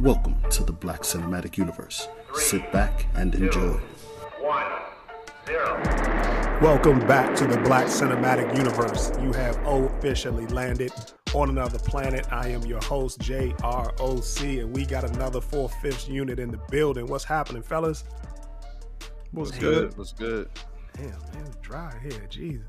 Welcome to the Black Cinematic Universe. Sit back and enjoy. One, zero. Welcome back to the Black Cinematic Universe. You have officially landed on another planet. I am your host, JROC, and we got another four fifths unit in the building. What's happening, fellas? What's good? What's good? Damn, man, it's dry here. Jesus.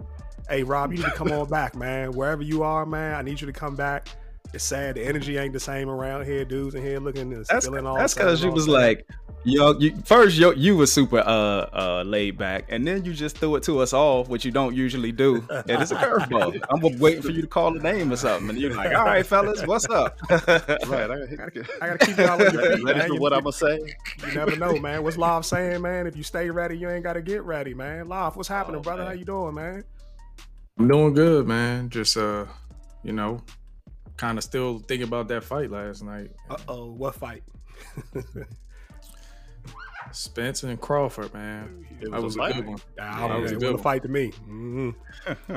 Hey, Rob, you need to come on back, man. Wherever you are, man, I need you to come back. It's sad. The energy ain't the same around here. Dudes in here looking and That's spilling all. that's because of you was stuff. like, yo, you first yo, you was super uh uh laid back, and then you just threw it to us all, which you don't usually do, and it's a curveball. I'm waiting for you to call the name or something, and you're like, all right, fellas, what's up? Right, I, I, I gotta keep y'all on your feet, ready man. for You- what I'm gonna say. You never know, man. What's Love saying, man? If you stay ready, you ain't got to get ready, man. Love, what's happening, Oh, brother? man. How you doing, man? I'm doing good, man. Just uh, you know, kind of still thinking about that fight last night. Uh oh, what fight? Spence and Crawford, man. It That was was a a good fight. one. Ah, that was a good what a one. fight to me. hmm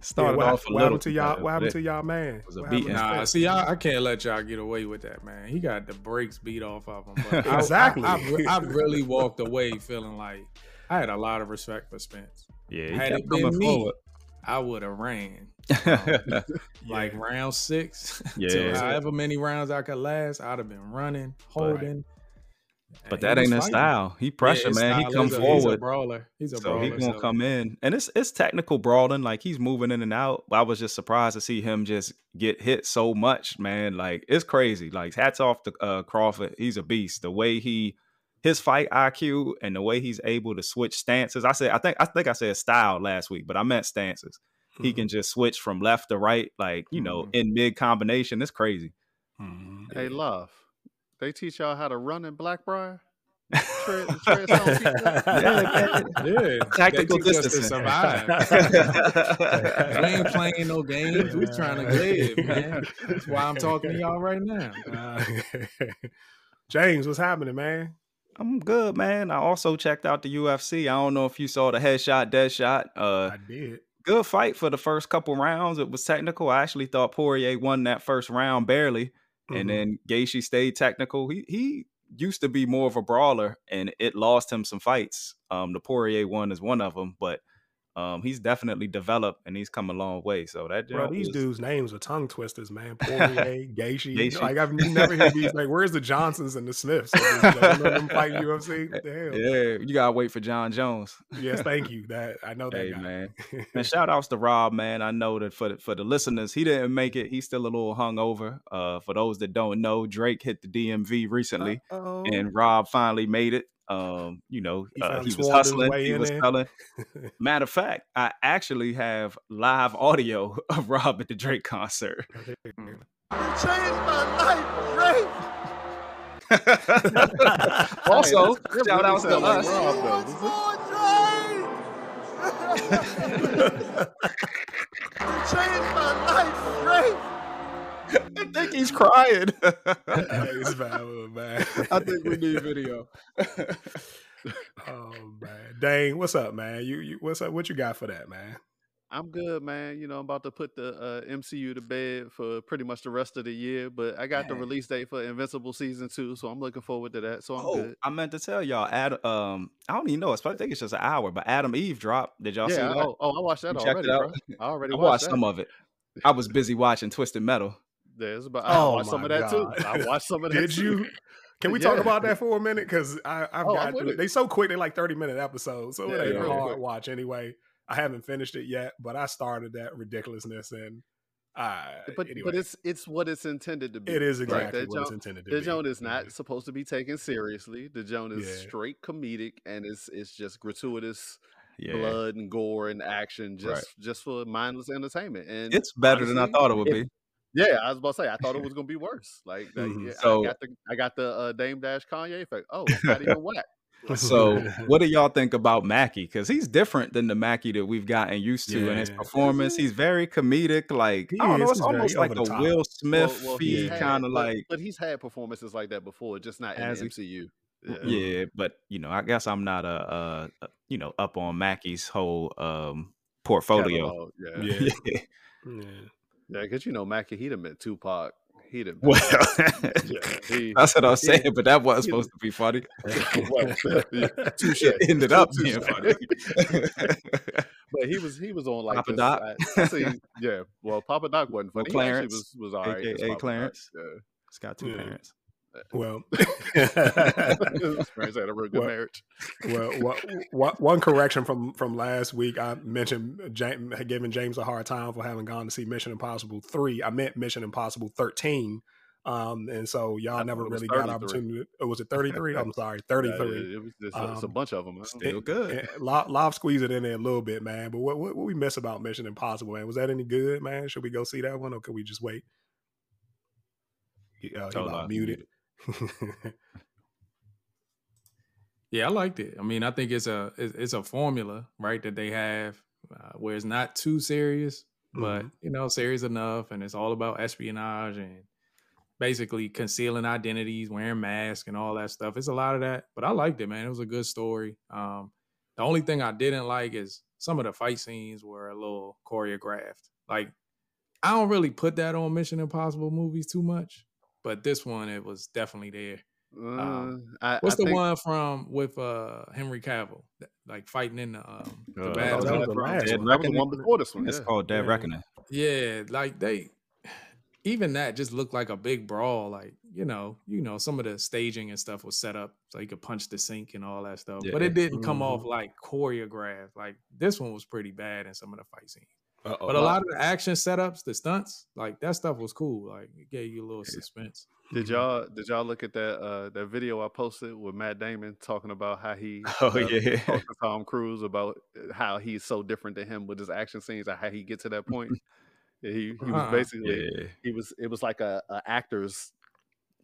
Started what, off a what little happened to y'all? What happened to y'all, man? was a What beating. Nah, Spence? see, I, I can't let y'all get away with that, man. He got the brakes beat off of him. But I- Exactly. I, I, I really walked away feeling like I had a lot of respect for Spence. Yeah, he Had kept it been coming me, forward. I would have ran Yeah. like round six Yeah. to however many rounds I could last. I'd have been running, holding. but that ain't his style. He pressure, his man. He style come is a- He's a forward. brawler. He's a So brawler. he gonna so- come in, and it's it's technical brawling. Like he's moving in and out. I was just surprised to see him just get hit so much, man. Like it's crazy. Like hats off to uh, Crawford. He's a beast. The way he his fight IQ and the way he's able to switch stances. I said I think I think I said style last week, but I meant stances. He Mhm. can just switch from left to right, like you know, Mhm. in mid combination. It's crazy. Mhm. Hey, love. They teach y'all how to run in Blackbriar. Tread, tread some. Yeah, Tactical they teach us to distancing. survive. we ain't playing no games. We trying to live, man. That's why I'm talking to y'all right now. Uh, James, what's happening, man? I'm good, man. I also checked out the UFC. I don't know if you saw the headshot, dead shot. Uh, I did. Good fight for the first couple rounds. It was technical. I actually thought Poirier won that first round barely, Mhm. and then Gaethje stayed technical. He he used to be more of a brawler, and it lost him some fights. Um, the Poirier one is one of them, but um, he's definitely developed and he's come a long way. So that Bro, these was- dudes' names are tongue twisters, man. Poirier, Gaethje. Like I've never heard these. Like, where's the Johnsons and the Smiths? Like, them fighting UFC. What the hell? yeah, you gotta wait for Jon Jones. Yes, thank you. That I know that Hey guy. man, and shout outs to Rob, man. I know that for the, for the listeners, he didn't make it. He's still a little hungover. Uh, for those that don't know, Drake hit the DMV recently, Uh-oh. and Rob finally made it. Um, you know, He uh, he was hustling. He was there. selling. Matter of fact, I actually have live audio of Rob at the Drake concert. also, That shout really outs to like us. Rob, though. I think he's crying. It's bad, man. I think we need video. Oh man, Dane, what's up, man? You, you what's up? What you got for that, man? I'm good, man. You know, I'm about to put the uh, MCU to bed for pretty much the rest of the year, but I got the release date for Invincible season two, so I'm looking forward to that. So I'm Oh, good. I meant to tell y'all. Adam. um, I don't even know. It's, I think it's just an hour, but Adam Eve dropped. Did y'all see Yeah. that? Oh, oh, I watched that You checked already, it bro. I already I watched, watched that. some of it. I was busy watching Twisted Metal. Yeah, it's about, I Oh watched some my of that God. too. I watched some of that. Did too. you? Can we talk about that for a minute? Because I I've Oh, got I'm to, it. they so quick. They're like thirty minute episodes, so Yeah, it ain't they're hard quick. watch anyway. I haven't finished it yet, but I started that ridiculousness, and I But anyway, but it's it's what it's intended to be. it is exactly that what it's intended to be. The Joan is not Yeah. supposed to be taken seriously. The Joan is Yeah. straight comedic, and it's it's just gratuitous Yeah, blood and gore and action, just Right. just for mindless entertainment. And it's better than I thought it would it- be. Yeah, I was about to say. I thought it was gonna be worse. Like, like, Mhm. yeah, So- I got the I got the uh, Dame Dash Kanye effect. Oh, it's not even whack. So, what do y'all think about Mackie? Because he's different than the Mackie that we've gotten used to in his performance. He's very comedic. Like He I don't know, it's almost like a the top. Will Smith well, he's kind of like but he's had performances like that before, just not in the? MCU. yeah. But you know, I guess I'm not a, uh uh you know up on Mackie's whole um portfolio. Catalog, Yeah, Yeah. Yeah. yeah. yeah, because you know Mackie, he done met Tupac. He didn't. Well, Yeah, he- that's what I was he- saying, but that wasn't supposed to be funny. Well, yeah, touche. Ended up being funny. But he was he was on like Papa this, Doc? I, I see, yeah. Well, Papa Doc wasn't Well, funny. Clarence, he was was all right. as AKA Papa Doc, Clarence. Yeah. it's got two Yeah. parents. Well, His had a real good Well, marriage. well, wha- wha- one correction from from last week. I mentioned James, giving James a hard time for having gone to see Mission Impossible three. I meant Mission Impossible thirteen. Um, and so y'all never thought it was really got 33. opportunity. Oh, was it thirty three? I'm sorry, Yeah, it, was just, it's a Um, bunch of them. Still good. Lob, Lob squeeze it in there a little bit, man. But what, what what we miss about Mission Impossible, man? Was that any good, man? Should we go see that one, or can we just wait? He, uh, he Hold about muted. Yeah, I liked it. I mean, I think it's a it's, a formula, right, that they have uh, where it's not too serious, but Mhm. you know, serious enough, and it's all about espionage and basically concealing identities, wearing masks, and all that stuff. It's a lot of that, but I liked it, man. It was a good story. Um, the only thing I didn't like is some of the fight scenes were a little choreographed. Like, I don't really put that on Mission Impossible movies too much, but this one it was definitely there. Um, Uh, I, What's I the think- one from with uh Henry Cavill, that- like fighting in the um the Uh, bad that guy? was the last Dead one. That was the Reckoning? one before this one. It's yeah. called Dead Yeah. Reckoning. Yeah, like they even that just looked like a big brawl. Like you know, you know, some of the staging and stuff was set up so you could punch the sink and all that stuff, but it didn't come off Mhm. like choreographed. Like this one was pretty bad in some of the fight scenes. Uh-oh. But a lot of the action setups, the stunts, like that stuff was cool. Like it gave you a little suspense. Did y'all did y'all look at that uh that video I posted with Matt Damon talking about how he Oh, uh, yeah. talked to Tom Cruise about uh, how he's so different to him with his action scenes and how he get to that point. He he was Uh-uh. basically Yeah. he was it was like a, a actor's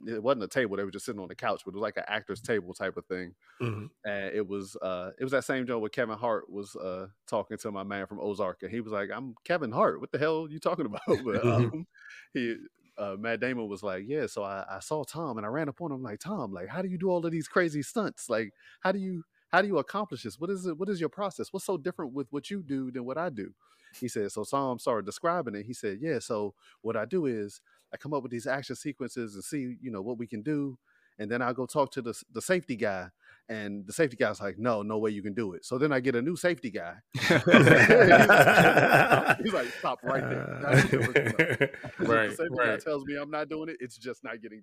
it wasn't a table they were just sitting on the couch but it was like an actor's table type of thing. Mhm. and it was uh it was that same joke where Kevin Hart was uh talking to my man from Ozark and he was like I'm Kevin Hart what the hell are you talking about? But um, he uh Matt Damon was like yeah so I, I saw Tom and I ran up on him like Tom like how do you do all of these crazy stunts? Like how do you how do you accomplish this? What is it what is your process? What's so different with what you do than what I do? He said so Tom started describing it. He said yeah so what I do is I come up with these action sequences and see, you know, what we can do. And then I'll go talk to the, the safety guy. And the safety guy's like, no, no way you can do it. So then I get a new safety guy. He's like, stop right there. That's what we're doing. If Right, the safety guy right. tells me I'm not doing it, it's just not getting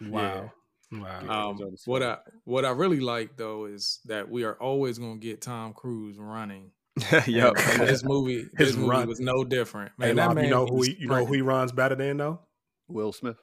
done. wow. Wow. Um, what I what I really like though is that we are always gonna get Tom Cruise running. yep. And this movie, His this movie run. was no different. Hey, Man, that Lob, man you know who he, you know who he runs better than though? Will Smith.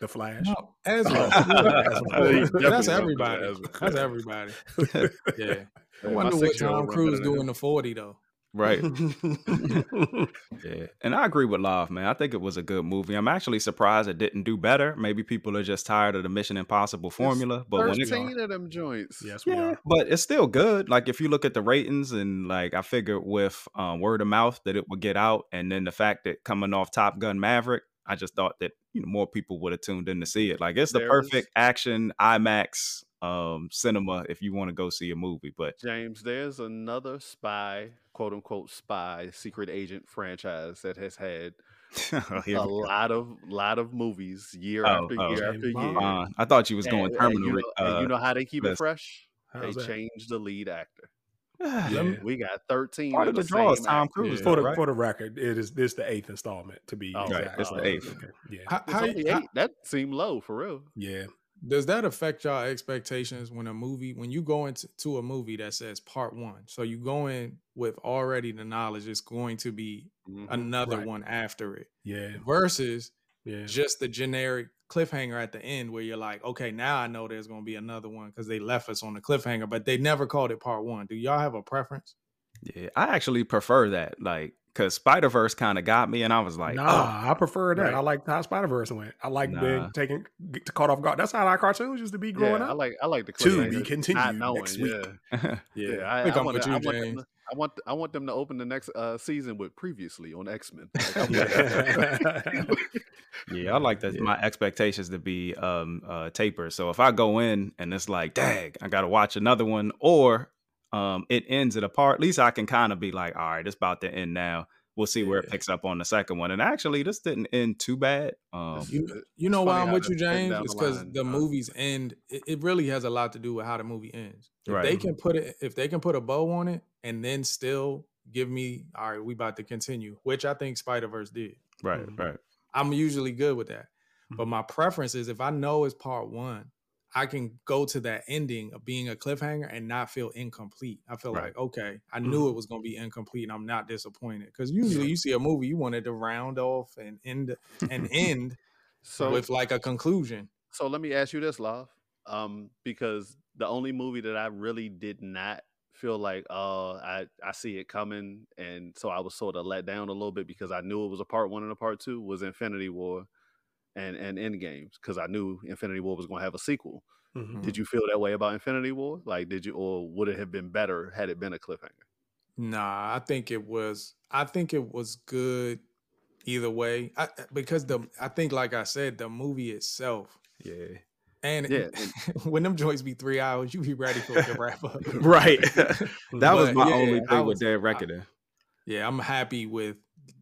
The Flash. No, Ezra. He Yeah, definitely that's everybody. than Ezra. That's everybody. Yeah. I wonder what six-year-old Tom Cruise better than doing the forty though. Right. Yeah. And I agree with Love, man. I think it was a good movie. I'm actually surprised it didn't do better. Maybe people are just tired of the Mission Impossible formula. But when it, Thirteen of them joints. yes, we yeah, are. but it's still good. Like if you look at the ratings and like I figured with um, word of mouth that it would get out, and then the fact that coming off Top Gun Maverick, I just thought that you know more people would have tuned in to see it. Like it's the There was- perfect action IMAX um cinema if you want to go see a movie. But James, there's another spy, quote unquote spy, secret agent franchise that has had Here a we go. lot of lot of movies year Oh, after oh. year James after year. Uh, I thought you was going And- and terminal. you, re- know, and uh, you know how they keep it fresh? How's they that? changed the lead actor. Yeah. We got 13 Part of of the, the draw is Tom actors. Cruise, For the right? for the record, it is this the eighth installment to be Oh, exact. right. It's the eighth. okay. Yeah. How, It's how, only how- That seemed low for real. Yeah. does that affect y'all expectations when a movie when you go into to a movie that says part one? So you go in with already the knowledge it's going to be Mhm. another Right. one after it Yeah. versus Yeah. just the generic cliffhanger at the end where you're like, okay, now I know there's going to be another one because they left us on the cliffhanger, but they never called it part one. Do y'all have a preference? Yeah, I actually prefer that. Like, cause Spider Verse kind of got me, and I was like, nah, oh, I prefer that. right. I like how Spider Verse went. I like Nah. being taken get caught off guard. That's how our cartoons used to be growing yeah, I like I like the To cliffhanger, be not continued knowing, next week. Yeah, Yeah, yeah. I, I think I I'm want, with I you. James. To, I want I want them to open the next uh, season with previously on X Men. yeah, I like that. My expectations to be um uh tapered. So if I go in and it's like, dang, I gotta watch another one, or um it ends at a part, at least I can kind of be like, all right, it's about to end now. we'll see where it picks up on the second one. And actually, this didn't end too bad. Um, You, you know why I'm with you, James? It's because line, the uh, movies end. It, it really has a lot to do with how the movie ends. If Right. they can put it, if they can put a bow on it, and then still give me, all right, we about to continue, which I think Spider Verse did. right, Mhm. right. I'm usually good with that. But Mhm. my preference is if I know it's part one, I can go to that ending of being a cliffhanger and not feel incomplete. I feel Right. like, okay, I Mm-hmm. knew it was going to be incomplete and I'm not disappointed. Because usually you see a movie, you wanted to round off and end and end So with like a conclusion. So let me ask you this, Love. Um, because the only movie that I really did not feel like, oh, I, I see it coming, and so I was sort of let down a little bit because I knew it was a part one and a part two was Infinity War and and Endgames because I knew Infinity War was going to have a sequel. Mhm. Did you feel that way about Infinity War? Like, did you, or would it have been better had it been a cliffhanger? Nah, I think it was. I think it was good either way. I, because the I think, like I said, the movie itself, Yeah. And Yeah, when them joints be three hours, you be ready for it to wrap up. Right. that was my yeah, only thing was- with Dead I- yeah, I'm happy with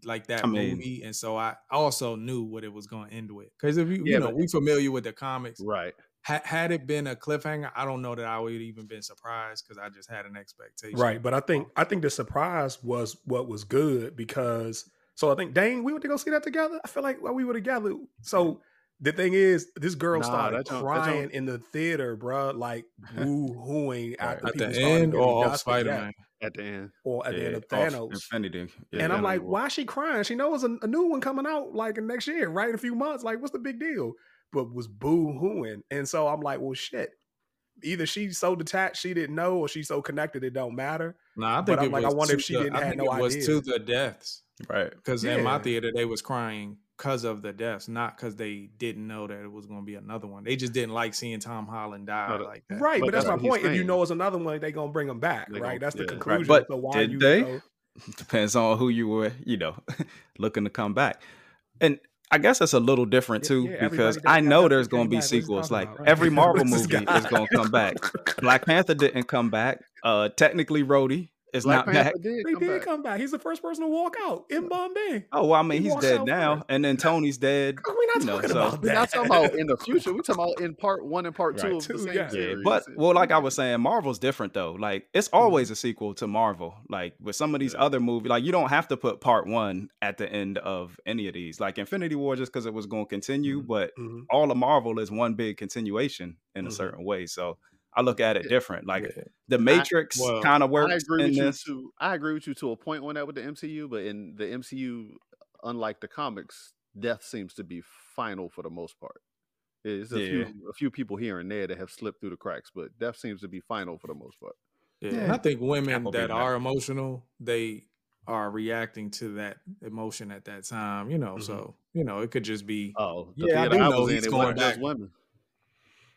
like that I mean- movie, and so I also knew what it was going to end with. Because if you, Yeah, you know, we familiar with the comics. right. Ha- had it been a cliffhanger, I don't know that I would even been surprised because I just had an expectation. Right, but I think I think the surprise was what was good because so I think Dane, we went to go see that together. I feel like well, we were together. So the thing is, this girl Nah, started crying in the theater, bruh, like woo hooing after at the end or off Spider-Man At the end, or at the end of Thanos. Infinity. Yeah. and I'm like, why is she crying? She knows a, a new one coming out like in next year, right? In a few months. Like, what's the big deal? But was boo hooing. And so I'm like, well, shit. Either she's so detached she didn't know, or she's so connected it don't matter. Nah, I But think I'm it like, I wonder if she the- didn't I have think no it was idea. to the deaths. right. Because in my theater, they was crying because of the deaths, not because they didn't know that it was going to be another one. They just didn't like seeing Tom Holland die No, like that. Right, But but, that's, that's my what he's point. If you know it's another one, they're gonna bring them back, They right? gon- That's the yeah. Right, conclusion. but so why did you they? know- Depends on who you were, you know, looking to come back. And I guess that's a little different too yeah, because I know there's going to be back, what he's sequels. Like about, right? every Marvel movie is going to come back. Black Panther didn't come back. Uh, technically, Rhodey is Black not Panther back. did They come did back. come back. He's the first person to walk out in Bombay. Oh, well, I mean, He he's dead now, first. and then Tony's dead. We're not You know, talking so- about We're not talking about in the future. We're talking about in part one and part two Right, of the same yeah. Yeah, series. but well, like I was saying, Marvel's different though. Like it's Mm-hmm. always a sequel to Marvel. Like with some of these Yeah. other movies, like you don't have to put part one at the end of any of these. Like Infinity War, just because it was going to continue, Mm-hmm. but Mhm. all of Marvel is one big continuation in a Mhm. certain way. So I look at it different. Like Yeah. the Matrix well, kind of I works agree in with you this. to I agree with you to a point on that with the MCU, but in the MCU, unlike the comics, death seems to be final for the most part. It's a Yeah. few a few people here and there that have slipped through the cracks, but death seems to be final for the most part. Yeah, Yeah. and I think women Apple that being are emotional, they are reacting to that emotion at that time. You know, Mhm. so you know it could just be Oh, the Yeah, I do I, know was in, he's going wasn't just back. women.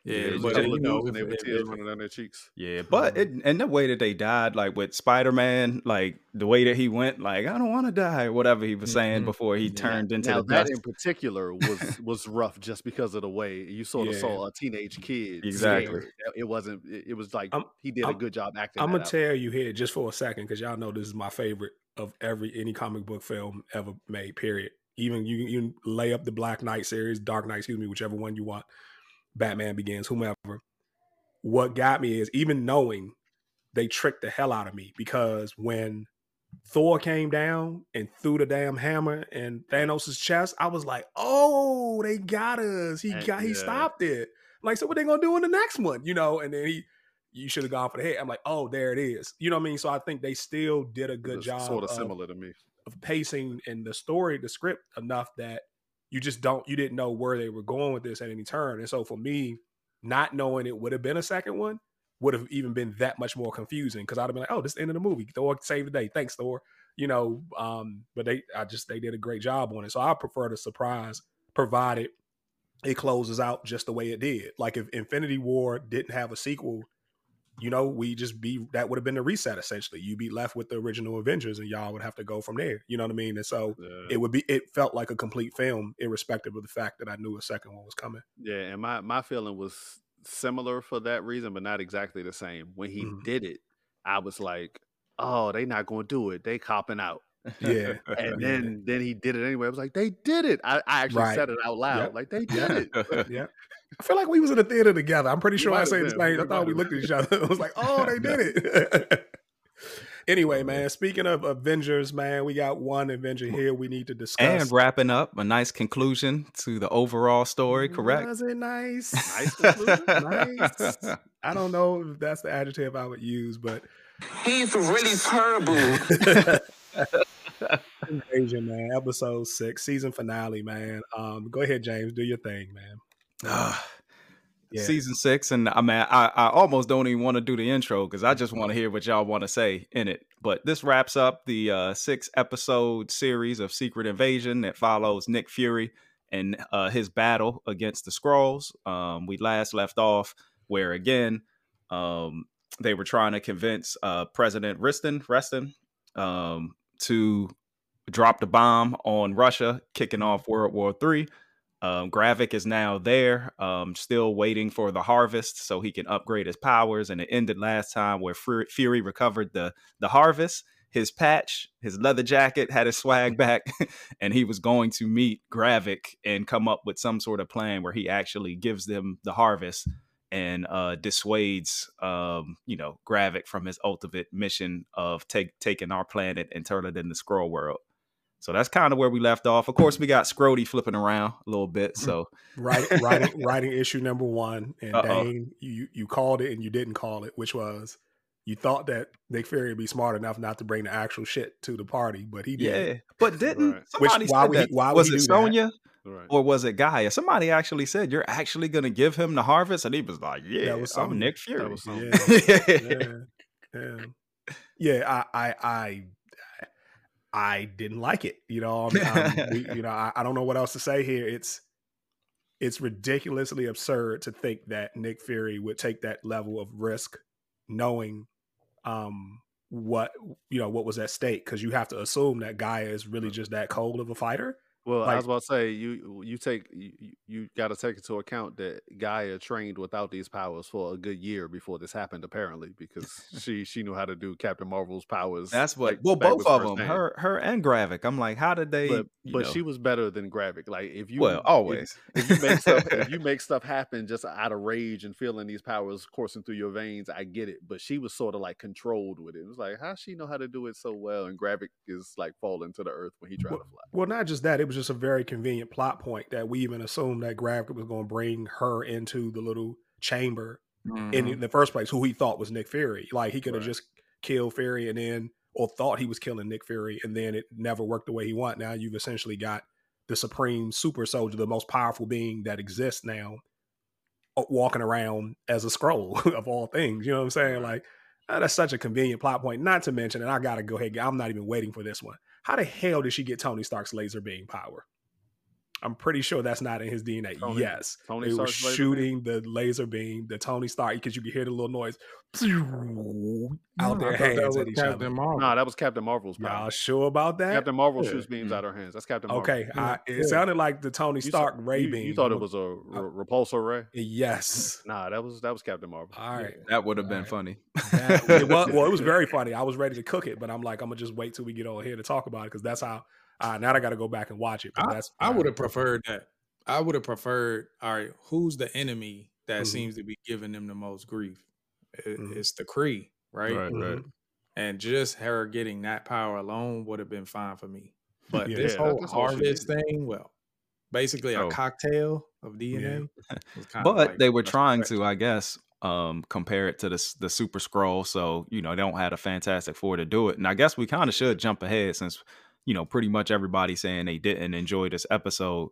Yeah, It but a you know, dudes and they were tears if- running down their cheeks. Yeah, but it, and the way that they died, like with Spider Man, like the way that he went, like I don't want to die, whatever he was saying Mhm. before he Yeah. turned into now the that dust. in particular was was rough just because of the way you sort of Yeah. saw a teenage kid. Exactly. scared. It wasn't. It, it was like I'm- he did a I'm- good job acting. I'm gonna out. tell you here just for a second because y'all know this is my favorite of every any comic book film ever made. Period. Even you you lay up the Black Knight series, Dark Knight, excuse me, whichever one you want. Batman Begins, whomever. What got me is even knowing they tricked the hell out of me because when Thor came down and threw the damn hammer in Thanos' chest, I was like, "Oh, they got us! He got, he stopped it." Like, so what they gonna do in the next one? You know? And then he, you should have gone for the head. I'm like, "Oh, there it is." You know what I mean? So I think they still did a good job Sort of of, similar to me. of pacing and the story, the script enough that you just don't, you didn't know where they were going with this at any turn. And so for me, not knowing it would have been a second one would have even been that much more confusing because I'd have been like, "Oh, this is the end of the movie. Thor saved the day. Thanks, Thor." You know, um, but they, I just they did a great job on it. So I prefer the surprise, provided it closes out just the way it did. Like if Infinity War didn't have a sequel, you know, we just be that would have been the reset essentially. You'd be left with the original Avengers, and y'all would have to go from there. You know what I mean? And so Yeah. it would be it felt like a complete film, irrespective of the fact that I knew a second one was coming. Yeah, and my my feeling was similar for that reason, but not exactly the same. When he Mhm. did it, I was like, "Oh, they not going to do it. They copping out." Yeah. And then then he did it anyway. I was like, they did it. I, I actually Right. said it out loud. Yep. Like they did it. yeah. I feel like we was in the theater together. I'm pretty sure I might have said the same. You I thought we looked at each other. I was like, oh, they did it. anyway, man, speaking of Avengers, man, we got one Avenger here we need to discuss. and wrapping up a nice conclusion to the overall story, correct? Was it nice? Nice conclusion. nice. I don't know if that's the adjective I would use, but He's really terrible. Invasion, man, episode six, season finale, man. Um, go ahead, James, do your thing, man. Ah, Yeah. Season six, and I mean, I, I almost don't even want to do the intro because I just want to hear what y'all want to say in it. But this wraps up the uh, six episode series of Secret Invasion that follows Nick Fury and uh, his battle against the Skrulls. Um, we last left off where again um, they were trying to convince uh, President Ritson Reston um, to drop the bomb on Russia, kicking off World War Three. Um, Gravik is now there, um, still waiting for the harvest so he can upgrade his powers. And it ended last time where Fury, recovered the the harvest, his patch, his leather jacket, had his swag back, and he was going to meet Gravik and come up with some sort of plan where he actually gives them the harvest and uh, dissuades, um, you know, Gravik from his ultimate mission of take taking our planet and turning it into Skrull World. So that's kind of where we left off. Of course, we got Scrody flipping around a little bit. Mm. So Right, writing, writing issue number one, and Uh-oh. Dane, you you called it and you didn't call it, which was you thought that Nick Fury would be smart enough not to bring the actual shit to the party, but he did. yeah, but didn't Right. Which- somebody why said would he- why would was it? Sonya Right. or was it Gaia? Somebody actually said you're actually going to give him the harvest, and he was like, "Yeah, was I'm Sonya. Nick Fury." was Sonya. Yeah, yeah, yeah. I, I, I, I didn't like it. You know, um, um, we, you know, I, I don't know what else to say here. It's, it's ridiculously absurd to think that Nick Fury would take that level of risk, knowing, um, what you know what was at stake because you have to assume that Gaia is really just that cold of a fighter. Well, I Like- was about to say you you take you, you got to take into account that Gaia trained without these powers for a good year before this happened, apparently, because she she knew how to do Captain Marvel's powers. That's what. like, well, both of them, her, her, and Gravik. I'm like, how did they? but you but know- she was better than Gravik. Like if you well, if- always. if you make stuff if you make stuff happen just out of rage and feeling these powers coursing through your veins, I get it. But she was sort of like controlled with it. It was like, how she know how to do it so well? And Gravik is like falling to the earth when he tried to fly. Well, not just that, it was just a very convenient plot point that we even assumed that Gravik was going to bring her into the little chamber in Mhm. the first place, who he thought was Nick Fury. Like he could have Right. just killed Fury and then, or thought he was killing Nick Fury, and then it never worked the way he wanted. Now you've essentially got the supreme super soldier, the most powerful being that exists now, uh, walking around as a Skrull of all things. You know what I'm saying? Like uh, that's such a convenient plot point. Not to mention, and I gotta go ahead. I'm not even waiting for this one. How the hell did she get Tony Stark's laser beam power? I'm pretty sure that's not in his DNA. Tony- yes, Tony they were Stark's laser beam? shooting the laser beam, the Tony Stark, because you could hear the little noise out their thought that hands was at each Captain other. Marvel. No, that was Captain Marvel's Y'all power. sure about that? Captain Marvel Yeah. shoots beams Mm. out her hands. That's Captain Marvel. okay, I, it Yeah. sounded like the Tony You saw- Stark ray you, beam. you thought it was a re- repulsor ray? yes. Nah, that was that was Captain Marvel. All right. That would have been Alright. funny. That- it was, well, it was very funny. I was ready to cook it, but I'm like, I'm gonna just wait till we get on here to talk about it because that's how. Uh, now I got to go back and watch it. But I, that's I would have preferred that. I would have preferred. All right, who's the enemy that Mhm. seems to be giving them the most grief? It- Mhm. It's the Kree, right? Right, right. Mhm. And just her getting that power alone would have been fine for me. But Yeah. this Yeah, whole that's all she harvest thing, well, basically Oh. a cocktail of DNA. was kinda but like they were trying to, I guess, um, compare it to the the Super Skrull. So you know, they don't have a Fantastic Four to do it. And I guess we kind of should jump ahead since you know pretty much everybody saying they didn't enjoy this episode.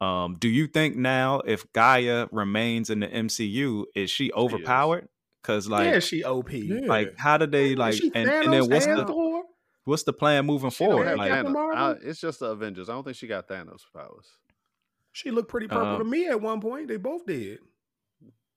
Um, do you think now if Gaia remains in the MCU, is she overpowered? Because like, yeah, she OP. Like how did they like? And, and then what's and the Thor? what's the plan moving She forward? Like, Captain Thanos. Marvel? I- it's just the Avengers. I don't think she got Thanos powers. She looked pretty purple to Um, me at one point. They both did.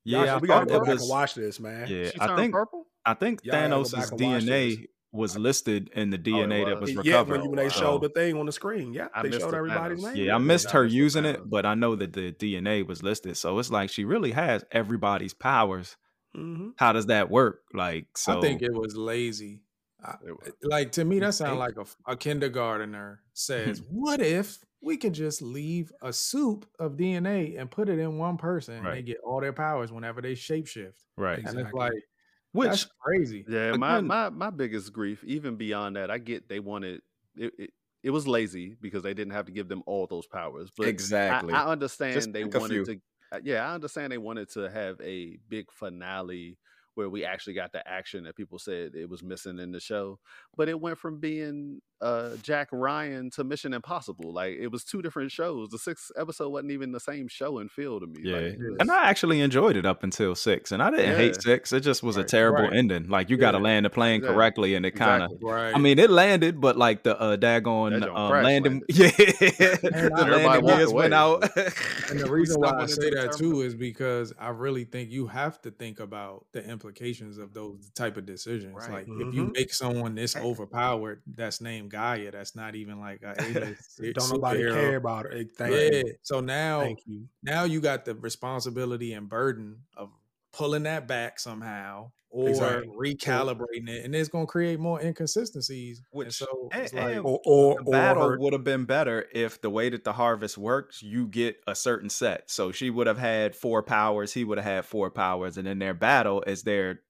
Yeah, should- we gotta go back was. and watch this, man. Yeah, She I think purple. I think Y'all Thanos' back DNA was listed in the DNA that was was. yeah, recovered. when, when they So- showed the thing on the screen, yeah, I they missed showed the everybody's Thanos. name. Yeah, I missed her missed using it, but I know that the DNA was listed. So it's like she really has everybody's powers. hmm How does that work? Like, so I think it was lazy. It was- Like to me, that sounds like a, a kindergartner says, "What if we could just leave a soup of DNA and put it in one person, and they get all their powers whenever they shapeshift?" Right. And it's like Which that's crazy. Yeah, my, Again- my my biggest grief, even beyond that, I get they wanted it, it. It was lazy because they didn't have to give them all those powers. But Exactly. I, understand they wanted to. uh, Yeah, I understand they wanted to have a big finale where we actually got the action that people said it was missing in the show. But it went from being uh, Jack Ryan to Mission Impossible. Like it was two different shows. The sixth episode wasn't even the same show and feel to me. Yeah, Like, it and I actually enjoyed it up until six, and I didn't hate six. It just was a terrible Right. ending. Like you got to land the plane Exactly. correctly, and it kind of. Exactly. Right. I mean, it landed, but like the uh, daggone um, landing, landed. yeah, the landing walked gears went out. And the reason why I say that terminal. too is because I really think you have to think about the implications of those type of decisions. Right. Like if you Mhm. make someone this overpowered that's named Gaia, that's not even like a A-list Don't nobody superhero. care about it. Thank yeah. you. So now Thank you. now you got the responsibility and burden of pulling that back somehow or Exactly. recalibrating it, and it's going to create more inconsistencies. and so and- it's like, Or or, the battle would have been better if the way that the harvest works, you get a certain set. So she would have had four powers, he would have had four powers, and in their battle, as they're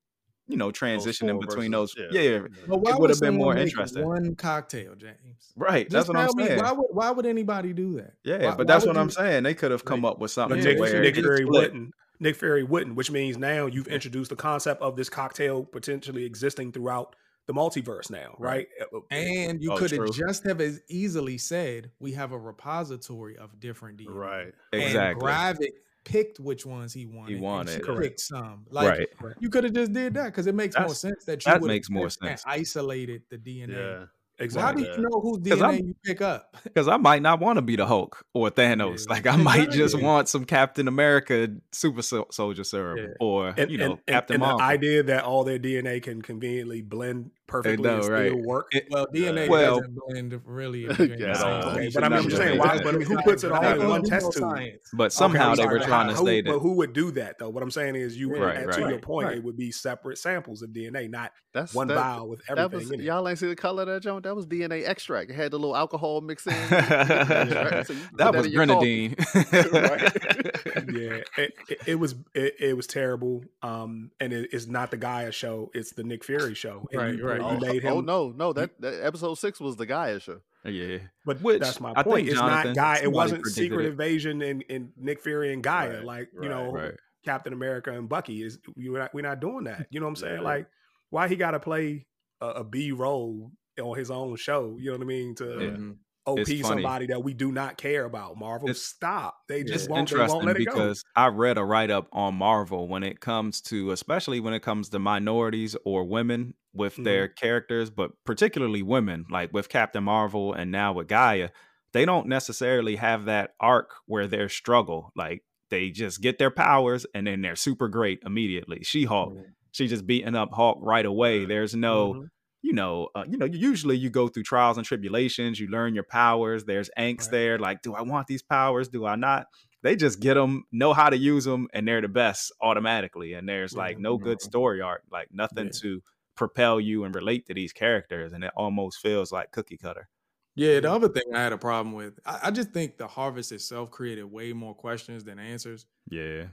you know transitioning four between versus- those, yeah. yeah, but why it would would have been more interesting. One cocktail, James. right? That's what I'm me, saying. Why would why would anybody do that? Yeah, Why- but that's what I'm you- saying. They could have come up with something Nick, where Nick Fury wouldn't. Nick Fury wouldn't, which means now you've introduced the concept of this cocktail potentially existing throughout the multiverse now, right? Uh, And you Oh, could have just have as easily said we have a repository of different DNA. right. And Exactly. Gravik picked which ones he wanted. and wanted. she Correct. picked some. Like right. you could have just did that because it makes more sense that you that would have makes more sense. isolated the DNA. Yeah. How exactly. do you know whose 'Cause I'm- DNA you pick up? Because I might not want to be the Hulk or Thanos. Yeah. Like I might just want some Captain America Super Sol- Soldier Serum Yeah. or And, you know and, and, Captain and the Marvel. idea that all their DNA can conveniently blend perfectly know, and still right. work. It- Well, DNA Well- doesn't blend really. if you're in the Yeah, same no, place. Okay, but I mean, I'm just saying, why? But I mean, who puts it all in one test tube? But somehow I'm they were but trying to who- say that. But who would do that though? What I'm saying is, you Right, and right. to your point, right. it would be separate samples of DNA, not That's one that, vial with That everything was in it. y'all ain't see the color of that joint. That was DNA extract. It had the little alcohol mixed in. that So you put was in your coffee. grenadine. yeah, it, it, it was it, it was terrible. Um, and it's not the Gaia show; it's the Nick Fury show. And Right, right. Oh, you Oh, made him. oh, no, no, that, that episode six was the Gaia show. yeah. But Which that's my I point. think It's Jonathan- not Gaia. It wasn't Secret it. Invasion and, and Nick Fury and Gaia. Right, like you know, Right. Captain America and Bucky is we're not, we're not doing that. You know what I'm saying? Yeah. Like, why he got to play a, a B role on his own show? You know what I mean? To Yeah. Mm-hmm. OP somebody that we do not care about. Marvel, It's- stop. They just won't. They won't interesting let it go. because I read a write up on Marvel when it comes to, especially when it comes to minorities or women with Mhm. their characters, but particularly women, like with Captain Marvel and now with Gaia, they don't necessarily have that arc where their struggle. Like they just get their powers and then they're super great immediately. She Hulk, she just beating up Hulk right away. There's no Mhm. You know, uh, you know, usually you go through trials and tribulations, you learn your powers. There's angst Right. there, like, do I want these powers? Do I not? They just get them, know how to use them, and they're the best automatically. And there's like no good story arc, like nothing Yeah. to propel you and relate to these characters, and it almost feels like cookie cutter. Yeah, the other thing I had a problem with, I, I just think the harvest itself created way more questions than answers. Yeah,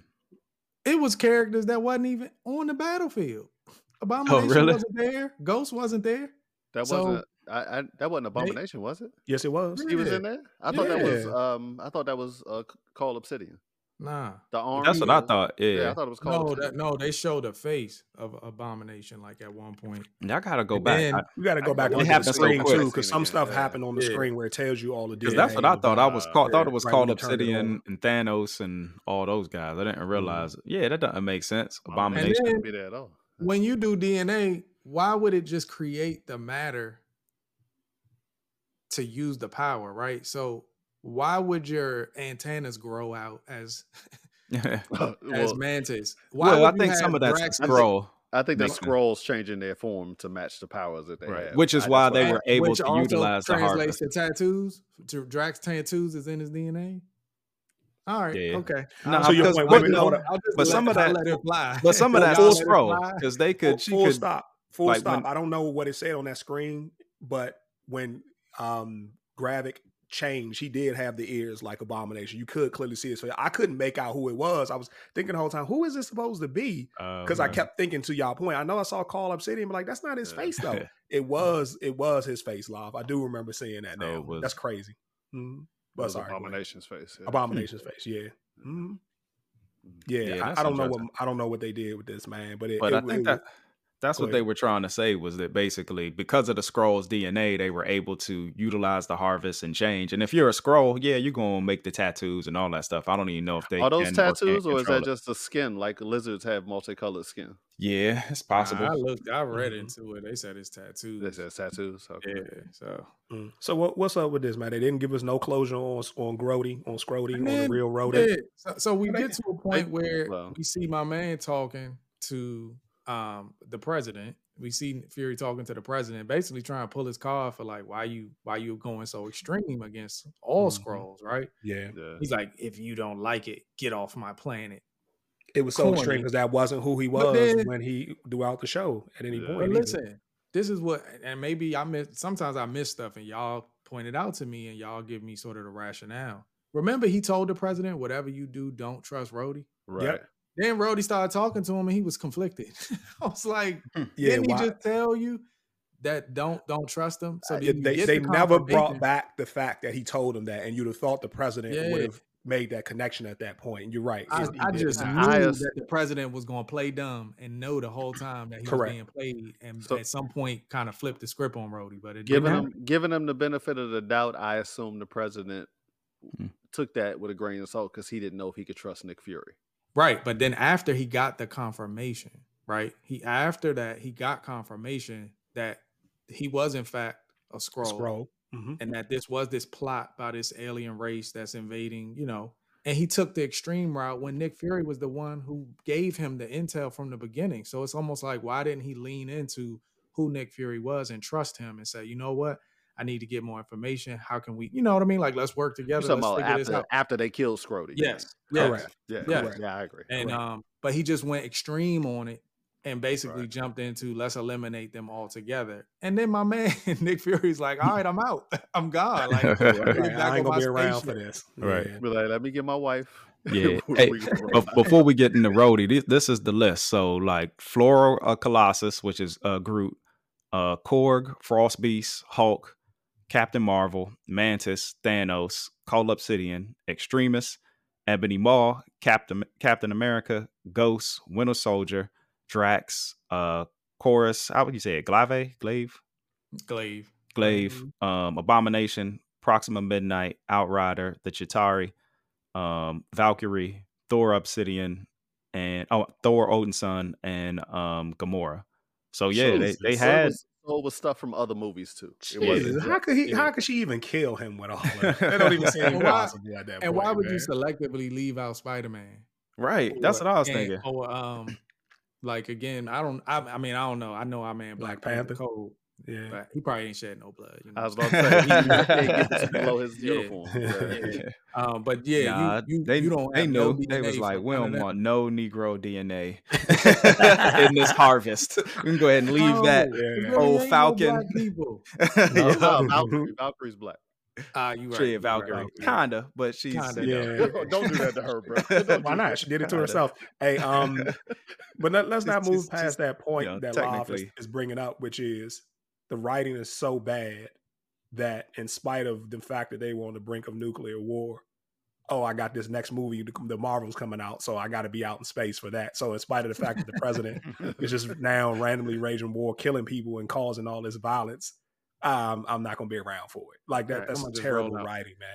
It was characters that wasn't even on the battlefield. Abomination really? wasn't there. Ghost wasn't there. That So- wasn't. I, I that wasn't Abomination, was it? Yes, it was. He was in there. I thought that was. Um, I thought that was uh, c- called Obsidian. Nah. The arm. that's what I thought. Yeah, Yeah, I thought it was called. No, that no, they showed a face of Abomination like at one point. I gotta go And back then- I- You got to go I- back it onto the happened so screen quick. too, because some Yeah. stuff happened on the Yeah. screen where it tells you all the Because that's what I thought. I was uh, called. Thought it was right called when you turned it Obsidian and Thanos and all those guys. I didn't realize. Yeah, that doesn't make sense. Abomination. Abomination then- be there at all. When you do DNA, why would it just create the matter to use the power, right? So why would your antennas grow out as as well, mantis? Why well, I think some of that's Drax- the Skrull. I think the Makes sense. Skrulls changing their form to match the powers that they Right. have. Which is I- why they were able which to also utilize the translates harvest. to tattoos. To Drax tattoos is in his DNA. All right, Yeah. okay. No, So your point, I'll wait a just minute, let- hold I'll just But let- some of that- let it fly. But some of that that's full the Let it Skrull because they Full, could. She full could. stop. Full Like, stop. when- I don't know what it said on that screen, but when um Gravik changed, he did have the ears like Abomination. You could clearly see it. So I couldn't make out who it was. I was thinking the whole time, who is this supposed to be? Because I Um, kept thinking to y'all point. I know I saw Cull Obsidian, but like that's not his Yeah. face though. it was it was his face, Love. I do remember seeing that now. was- that's crazy. Mhm. It But was sorry. Abomination's face. yeah. Abomination's face, yeah. Mhm. Yeah, Yeah, I, I don't know what. I don't know what they did with this man, but it, But it, I think it- that that's Go what they were trying to say was that basically because of the Skrulls DNA, they were able to utilize the harvest and change. And if you're a Skrull, yeah, you're gonna make the tattoos and all that stuff. I don't even know if they Are those can or tattoos, or is that it. just the skin? Like lizards have multicolored skin. Yeah, it's Nah, possible. I looked, I read Mhm. into it. They said it's tattoos. They said tattoos. Okay. yeah. So Mm. So what, what's up with this, man? They didn't give us no closure on on Grody, on Scrody, on the real Rody. Yeah. So, so we They- get to a point where well- we see my man talking to um the president. We see Fury talking to the president, basically trying to pull his card for like why you why you going so extreme against all Mhm. Skrulls, right? Yeah, Yeah. He's like, if you don't like it, get off my planet. It was so Corny. extreme because that wasn't who he was then- when he throughout the show at any Yeah. point. But either. listen, this is what, and maybe I miss. Sometimes I miss stuff, and y'all point it out to me, and y'all give me sort of the rationale. Remember, he told the president, "Whatever you do, don't trust Rhodey." Right. Then Rhodey started talking to him, and he was conflicted. I was like, yeah, didn't he why- just tell you that don't don't trust him? So Uh, they they the never brought back the fact that he told him that, and you'd have thought the president would have made that connection at that point. And you're right. I, I just knew I as- that the president was going to play dumb and know the whole time that he Correct. was being played, and So- at some point kind of flipped the script on Rhodey. But it Giving happen. him giving him the benefit of the doubt, I assume the president Mhm. took that with a grain of salt because he didn't know if he could trust Nick Fury. Right, but then after he got the confirmation, right? He after that he got confirmation that he was in fact a Skrull, Mhm. and that this was this plot by this alien race that's invading, you know. And he took the extreme route when Nick Fury was the one who gave him the intel from the beginning. So it's almost like why didn't he lean into who Nick Fury was and trust him and say, you know what? I need to get more information. How can we, you know what I mean? Like let's work together. Let's about figure this after after they killed Scrody. Yes. Yes. Correct. Yeah. Yes. Yeah. I agree. And Correct. um, but he just went extreme on it and basically Right. jumped into let's eliminate them all together. And then my man Nick Fury's like, all right, I'm out. I'm gone. Like, Right, let me Right, get back I ain't gonna my be around for this. Right. Yeah. Be like, let me get my wife. Yeah. Hey, we can roll Bef- out. before we get into Rhodey, this, this is the list. So like Flora uh, Colossus, which is uh, Groot, uh, Korg, Frost Beast, Hulk, Captain Marvel, Mantis, Thanos, Cull Obsidian, Extremis, Ebony Maw, Captain Captain America, Ghost, Winter Soldier, Drax, uh, Corvus. How would you say it? Glaive, Glaive, Glaive. Glaive, um, Abomination, Proxima Midnight, Outrider, the Chitauri, um, Valkyrie, Thor Obsidian, and oh Thor Odinson and um Gamora. So yeah, they, they So had was, so was stuff from other movies too. It Jesus, wasn't how could he? yeah. How could she even kill him with all of that? That don't even seem And why- possible at that And point. why would man. you selectively leave out Spider Man? right. That's what I was thinking. Or um, like again, I don't. I, I mean, I don't know. I know our man Black, Black Panther Panther? cold, Yeah. but he probably ain't shed no blood. You know? I was about to say he, he can't get below his Yeah. uniform. Yeah. um, but yeah, Nah, you, you, they you don't. they have knew no they was like we don't want no Negro DNA in this harvest. We can go ahead and leave that. Yeah. it really Old no Falcon. black people. No, Yeah. Valkyrie, Valkyrie's black. Ah, you right. Tree you of Valkyrie, you right. kinda, but she's Kinda. you Yeah. Don't do that to her, bro. Why not? She did it to Kinda. herself. Hey, um, but let, us not move just- past just, that point know, that Law is, technically. is bringing up, which is the writing is so bad that, in spite of the fact that they were on the brink of nuclear war, oh, I got this next movie, the, the Marvel's coming out, so I got to be out in space for that. So, in spite of the fact that the president is just now randomly raging war, killing people, and causing all this violence, um, I'm not going to be around for it. Like that, Right, that's terrible writing, man.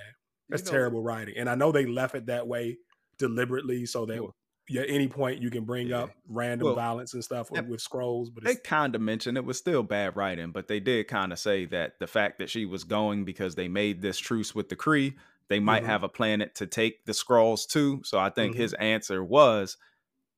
That's know- terrible writing. And I know they left it that way deliberately so that yeah, at any point you can bring Yeah. up random Well, violence and stuff with, with Skrulls. But they it's, kind of mentioned it was still bad writing, but they did kind of say that the fact that she was going because they made this truce with the Kree, they might Mhm. have a planet to take the Skrulls to. So I think Mhm. his answer was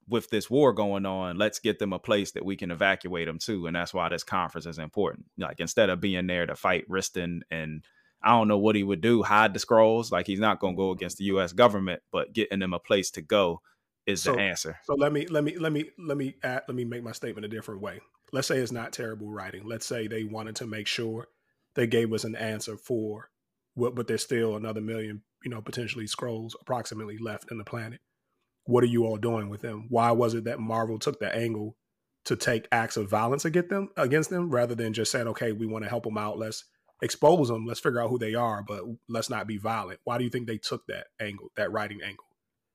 with this war going on, let's get them a place that we can evacuate them to. And that's why this conference is important. Like instead of being there to fight Ritson and I don't know what he would do, hide the Skrulls. Like he's not going to go against the US government, but getting them a place to go is So- the answer. so let me let me let me let me add, let me make my statement a different way. let's say it's not terrible writing. Let's say they wanted to make sure they gave us an answer for what, but there's still another million, you know, potentially Skrulls approximately left in the planet. What are you all doing with them? Why was it that Marvel took the angle to take acts of violence against them against them rather than just saying, okay, we want to help them out. Let's expose them. Let's figure out who they are, but let's not be violent. Why do you think they took that angle, that writing angle?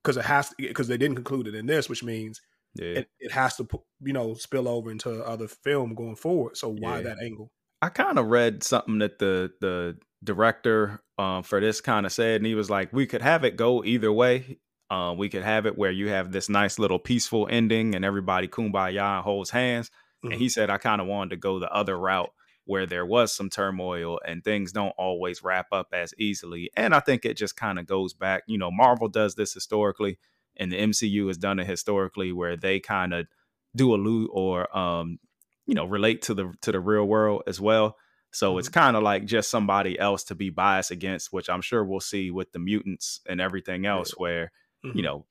Because it has to because they didn't conclude it in this, which means Yeah. it, it has to you know spill over into other film going forward. So why Yeah. that angle? I kind of read something that the the director um, for this kind of said, and he was like, "We could have it go either way. Uh, we could have it where you have this nice little peaceful ending, and everybody kumbaya and holds hands." And he said, "I kind of wanted to go the other route." Where there was some turmoil and things don't always wrap up as easily. And I think it just kind of goes back, you know, Marvel does this historically, and the MCU has done it historically where they kind of do a allude or um, you know, relate to the to the real world as well. So it's kind of like just somebody else to be biased against, which I'm sure we'll see with the mutants and everything else, where Mhm. you know,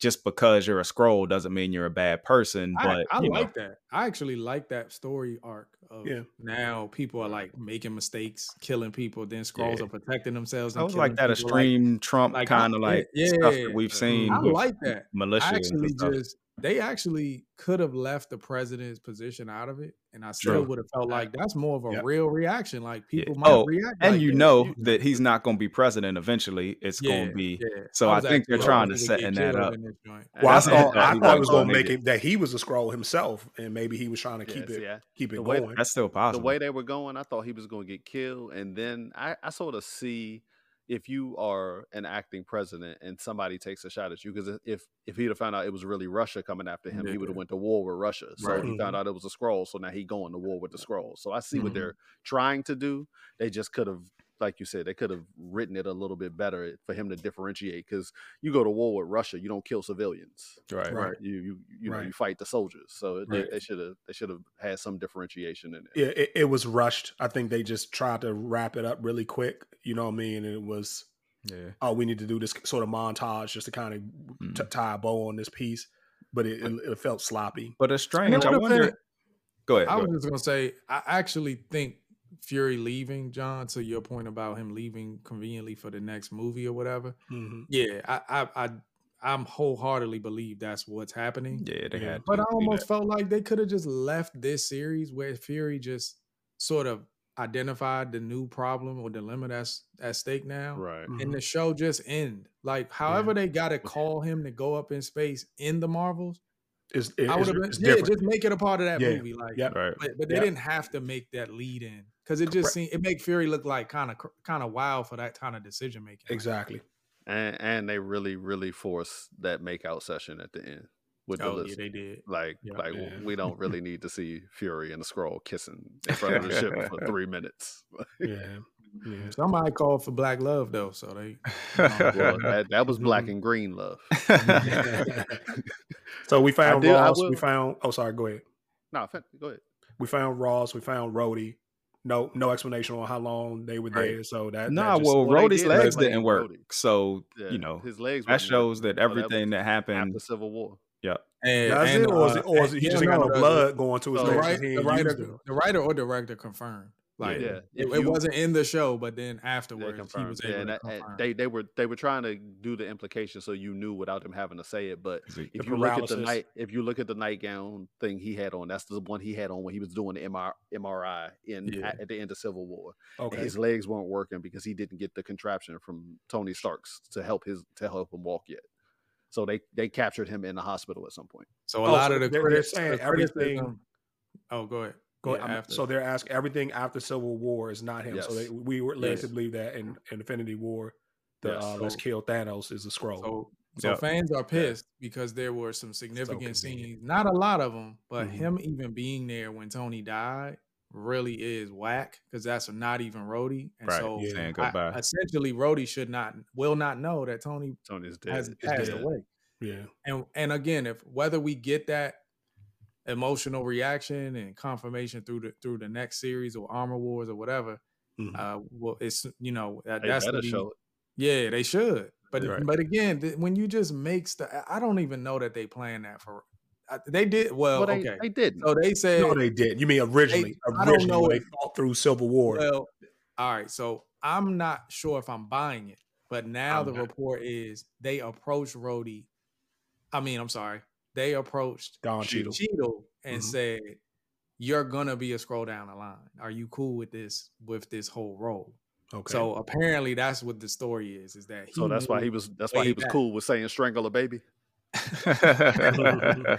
just because you're a Skrull doesn't mean you're a bad person. But I you like know, that. I actually like that story arc of Yeah. now people are like making mistakes, killing people, then Skrulls Yeah. are protecting themselves. I was like that people. extreme Trump like, I- kind of yeah, like yeah, stuff that we've seen. I like that. militia. I actually just they actually could have left the president's position out of it, and I still True. would have felt like that's more of a Yep. real reaction. Like Yeah. people might Oh, react, and like you this. know that he's not going to be president eventually. It's yeah, going to be. yeah. So I was think they're trying to he would setting that up. in this. Well, I That's thought. I thought it was going to make make it that he was a Skrull himself, and maybe he was trying to Yeah, keep see, it I- keep it the way- going. That's still possible. the way they were going, I thought he was going to get killed, and then I, I sort of see if you are an acting president and somebody takes a shot at you, because if if he'd have found out it was really Russia coming after him, he would have Yeah. went to war with Russia. So Right. he found out it was a Skrull, so now he going to war with the Skrulls. So I see what Mhm. they're trying to do. They just could have, like you said, they could have written it a little bit better for him to differentiate. Because you go to war with Russia, you don't kill civilians. right. Right. You you you know you fight the soldiers. So they- Right. they should have they should have had some differentiation in it. yeah, it, it was rushed. I think they just tried to wrap it up really quick. You know what I mean? And it was, Yeah. oh, we need to do this sort of montage just to kind of Mm. t- tie a bow on this piece. But it, it, it felt sloppy. But it's strange. I would've wonder. Go ahead. I go was ahead. just gonna say, I actually think Fury leaving, John, to your point about him leaving conveniently for the next movie or whatever. Mhm. Yeah, I I, I I'm wholeheartedly believe that's what's happening. Yeah, they had. But I almost felt like they could have just left this series where Fury just sort of identified the new problem or dilemma that's at stake now. Right. And the show just end. Like however they gotta call him to go up in space in the Marvels, It's, it- I would have been yeah, different. just make it a part of that Yeah. movie. Like Yep. Right. but, but they Yep. didn't have to make that lead in because it just Correct. seemed it make Fury look like kind of kind of wild for that kind of decision making. Exactly. and and they really really forced that makeout session at the end with the Oh yeah, they did. like Yeah. like Yeah. we don't really need to see Fury and the Skrull kissing in front of the ship for three minutes. Yeah. yeah. Somebody called for black love though, so they well, that, that was black Mm-hmm. and green love. so we found did- Ross. We found. Oh, sorry. Go ahead. no, go ahead. We found Ross. We found Rhodey. No, no explanation on how long they were Right. there. So that Nah, that just- well, well, Rhodey's did legs explain didn't work. Rhodey. So Yeah, you know his legs. that shows working, that so everything that, happened. after Civil War. Yep. and, Does and, it, or is uh, it, or is it he just yeah, got no the- blood going to his so legs? right, 'cause he the writer, the writer or director confirmed. Like Yeah, it, it you- wasn't in the show, but then Yeah, afterwards he was Yeah, able and to that- and confirm. they they were they were trying to do the implication so you knew without them having to say it. But The if you look at the night if you look at the nightgown thing he had on, that's the one he had on when he was doing the MR, MRI in Yeah. at, at the end of Civil War. And Okay. his legs weren't working because he didn't get the contraption from Tony Stark's to help his to help him walk yet. So they they captured him in the hospital at some point. so a Oh, lot so of the they're- they're critics, saying the everything- criticism- Oh, go ahead. Go Yeah, after. so they're asking everything after Civil War is not him. So they, we were led Yes. to believe that in, in Infinity War, the Yes. uh, let's kill Thanos is a Skrull. So, so Yep. fans are pissed because there were some significant convenient. scenes. Not a lot of them, but Mhm. him even being there when Tony died really is whack because that's not even Rhodey. And Right, so, saying I- goodbye. essentially, Rhodey should not, will not know that Tony Tony's dead. has is passed dead. away. yeah. And and again, if whether we get that emotional reaction and confirmation through the through the next series or Armor Wars or whatever, Mhm. uh, well, it's you know that, that's better to be- show it. yeah, they should. But Right. but again, th- when you just make stuff, I don't even know that they plan that for. I- they did well. Well, they, okay, they didn't. so they said No, they did. You mean originally? I don't originally, know they if- fought through Civil War. Well, all right. So I'm not sure if I'm buying it, but now I'm the not. report is they approached Rhodey. I mean, I'm sorry. They approached Don Cheadle. Cheadle and Mhm. said, "You're gonna be a Skrull down the line. Are you cool with this? With this whole role?" Okay. So apparently, that's what the story is. Is that he so that's why he was. That's why he was back. cool with saying "strangle a baby."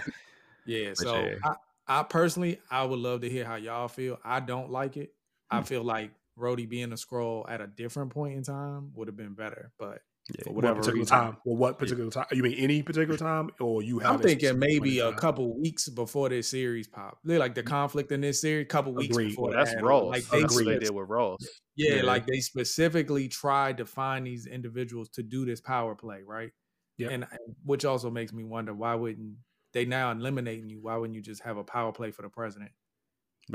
Yeah. So it. I, I personally, I would love to hear how y'all feel. I don't like it. I feel like Rhodey being a Skrull at a different point in time would have been better. But Yeah. for what whatever particular time? Well, what particular time? You mean any particular time, or you have? I'm thinking maybe a couple weeks before this series pop. They're like the mm. conflict in this series, a couple weeks Agreed. before Well, that that's happened. Ross. Like they, that's what they did with Ross. yeah, Yeah. like they specifically tried to find these individuals to do this power play, right? Yeah. And and which also makes me wonder why wouldn't they now eliminating you? Why wouldn't you just have a power play for the president?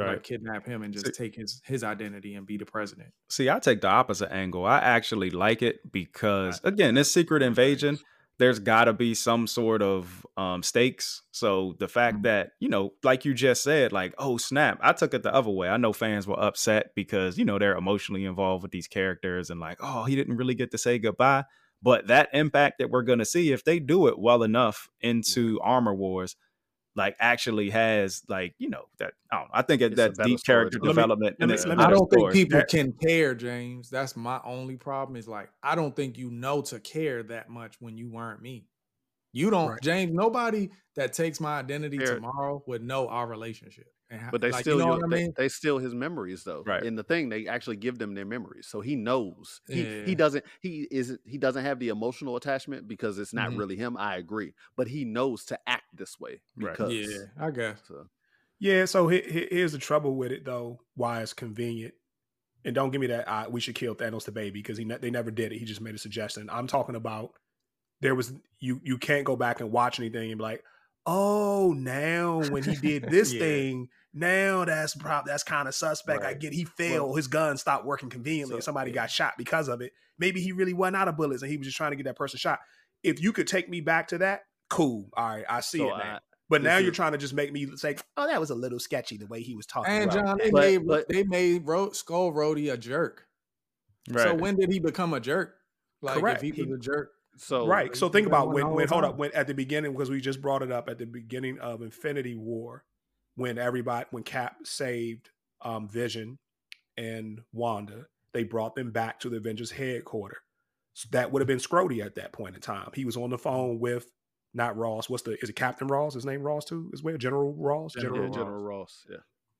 Like kidnap him and just See- take his his identity and be the president. See, I take the opposite angle. I actually like it because, again, this secret invasion, there's got to be some sort of um, stakes. So the fact Mhm. that, you know, like you just said, like, oh, snap, I took it the other way. I know fans were upset because, you know, they're emotionally involved with these characters and like, oh, he didn't really get to say goodbye. But that impact that we're going to see, if they do it well enough into Armor Wars, like actually has like you know that I don't know. I think it, It's that deep character to- Let me- development. let and me- let me- I don't think people That- can care, James. That's my only problem. Is like I don't think you know to care that much when you weren't me. You don't, Right. James. Nobody that takes my identity Fair. tomorrow would know our relationship. And But they like, still, you know what I they, mean? they steal his memories though. Right. In the thing, they actually give them their memories, so he knows. He Yeah. he doesn't he is he doesn't have the emotional attachment because it's not Mhm. really him. I agree, but he knows to act this way Right. because. Yeah, I guess. So, Yeah, so he- he- here's the trouble with it though. Why it's convenient, and don't give me that I, we should kill Thanos the baby because he ne- they never did it. He just made a suggestion. I'm talking about there was you you can't go back and watch anything and be like, oh, now when he did this Yeah. thing, now that's prob that's kind of suspect. I get he failed. His gun stopped working conveniently. So, and somebody yeah. got shot because of it. Maybe he really wasn't out of bullets and he was just trying to get that person shot. If you could take me back to that, cool. All right, I see so it now. I, But now you're is- trying to just make me say, "Oh, that was a little sketchy the way he was talking." And about John, they But- made but- they made Ro- Skrull Rhodey a jerk. Right. So when did he become a jerk? Like Correct. if he was a jerk, so right. So think about when, when hold up, when at the beginning because we just brought it up at the beginning of Infinity War, when everybody when Cap saved um, Vision and Wanda, they brought them back to the Avengers headquarters. So that would have been Scrody at that point in time. He was on the phone with not Ross. What's the is it Captain Ross? His name Ross too as well. General Ross. General yeah, Ross. General Ross. Yeah.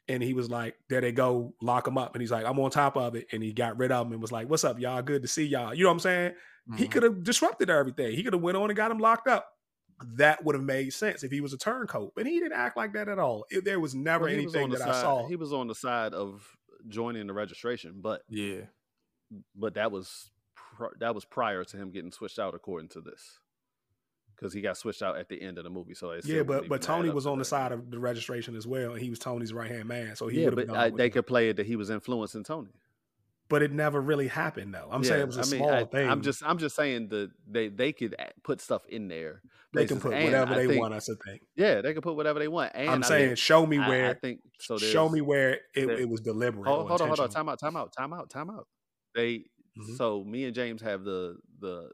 and he was like, "There they go, lock him up." And he's like, "I'm on top of it," and he got rid of him and was like, "What's up, y'all? Good to see y'all." You know what I'm saying? He Mhm. could have disrupted everything. He could have went on and got him locked up. That would have made sense if he was a turncoat, but he didn't act like that at all. If there was never Well, he was anything on the that I saw. He was on the side of joining the registration, but yeah. but that was that was prior to him getting switched out, according to this, because he got switched out at the end of the movie. So it yeah, but but Tony was to on the side of the registration as well, and he was Tony's right hand man. So he yeah, would have but gone I, they could play it that he was influencing Tony. But it never really happened though. I'm saying Yeah, it was a I mean, small I, thing. I'm just I'm just saying that they they could put stuff in there. they can put whatever I they think- want. That's the thing. Yeah, they can put whatever they want. And I'm saying, think- show me where. I, think so. show me where it, it was deliberate. Hold, hold on, hold on. Time out, time out, time out, time out. They Mhm. so me and James have the the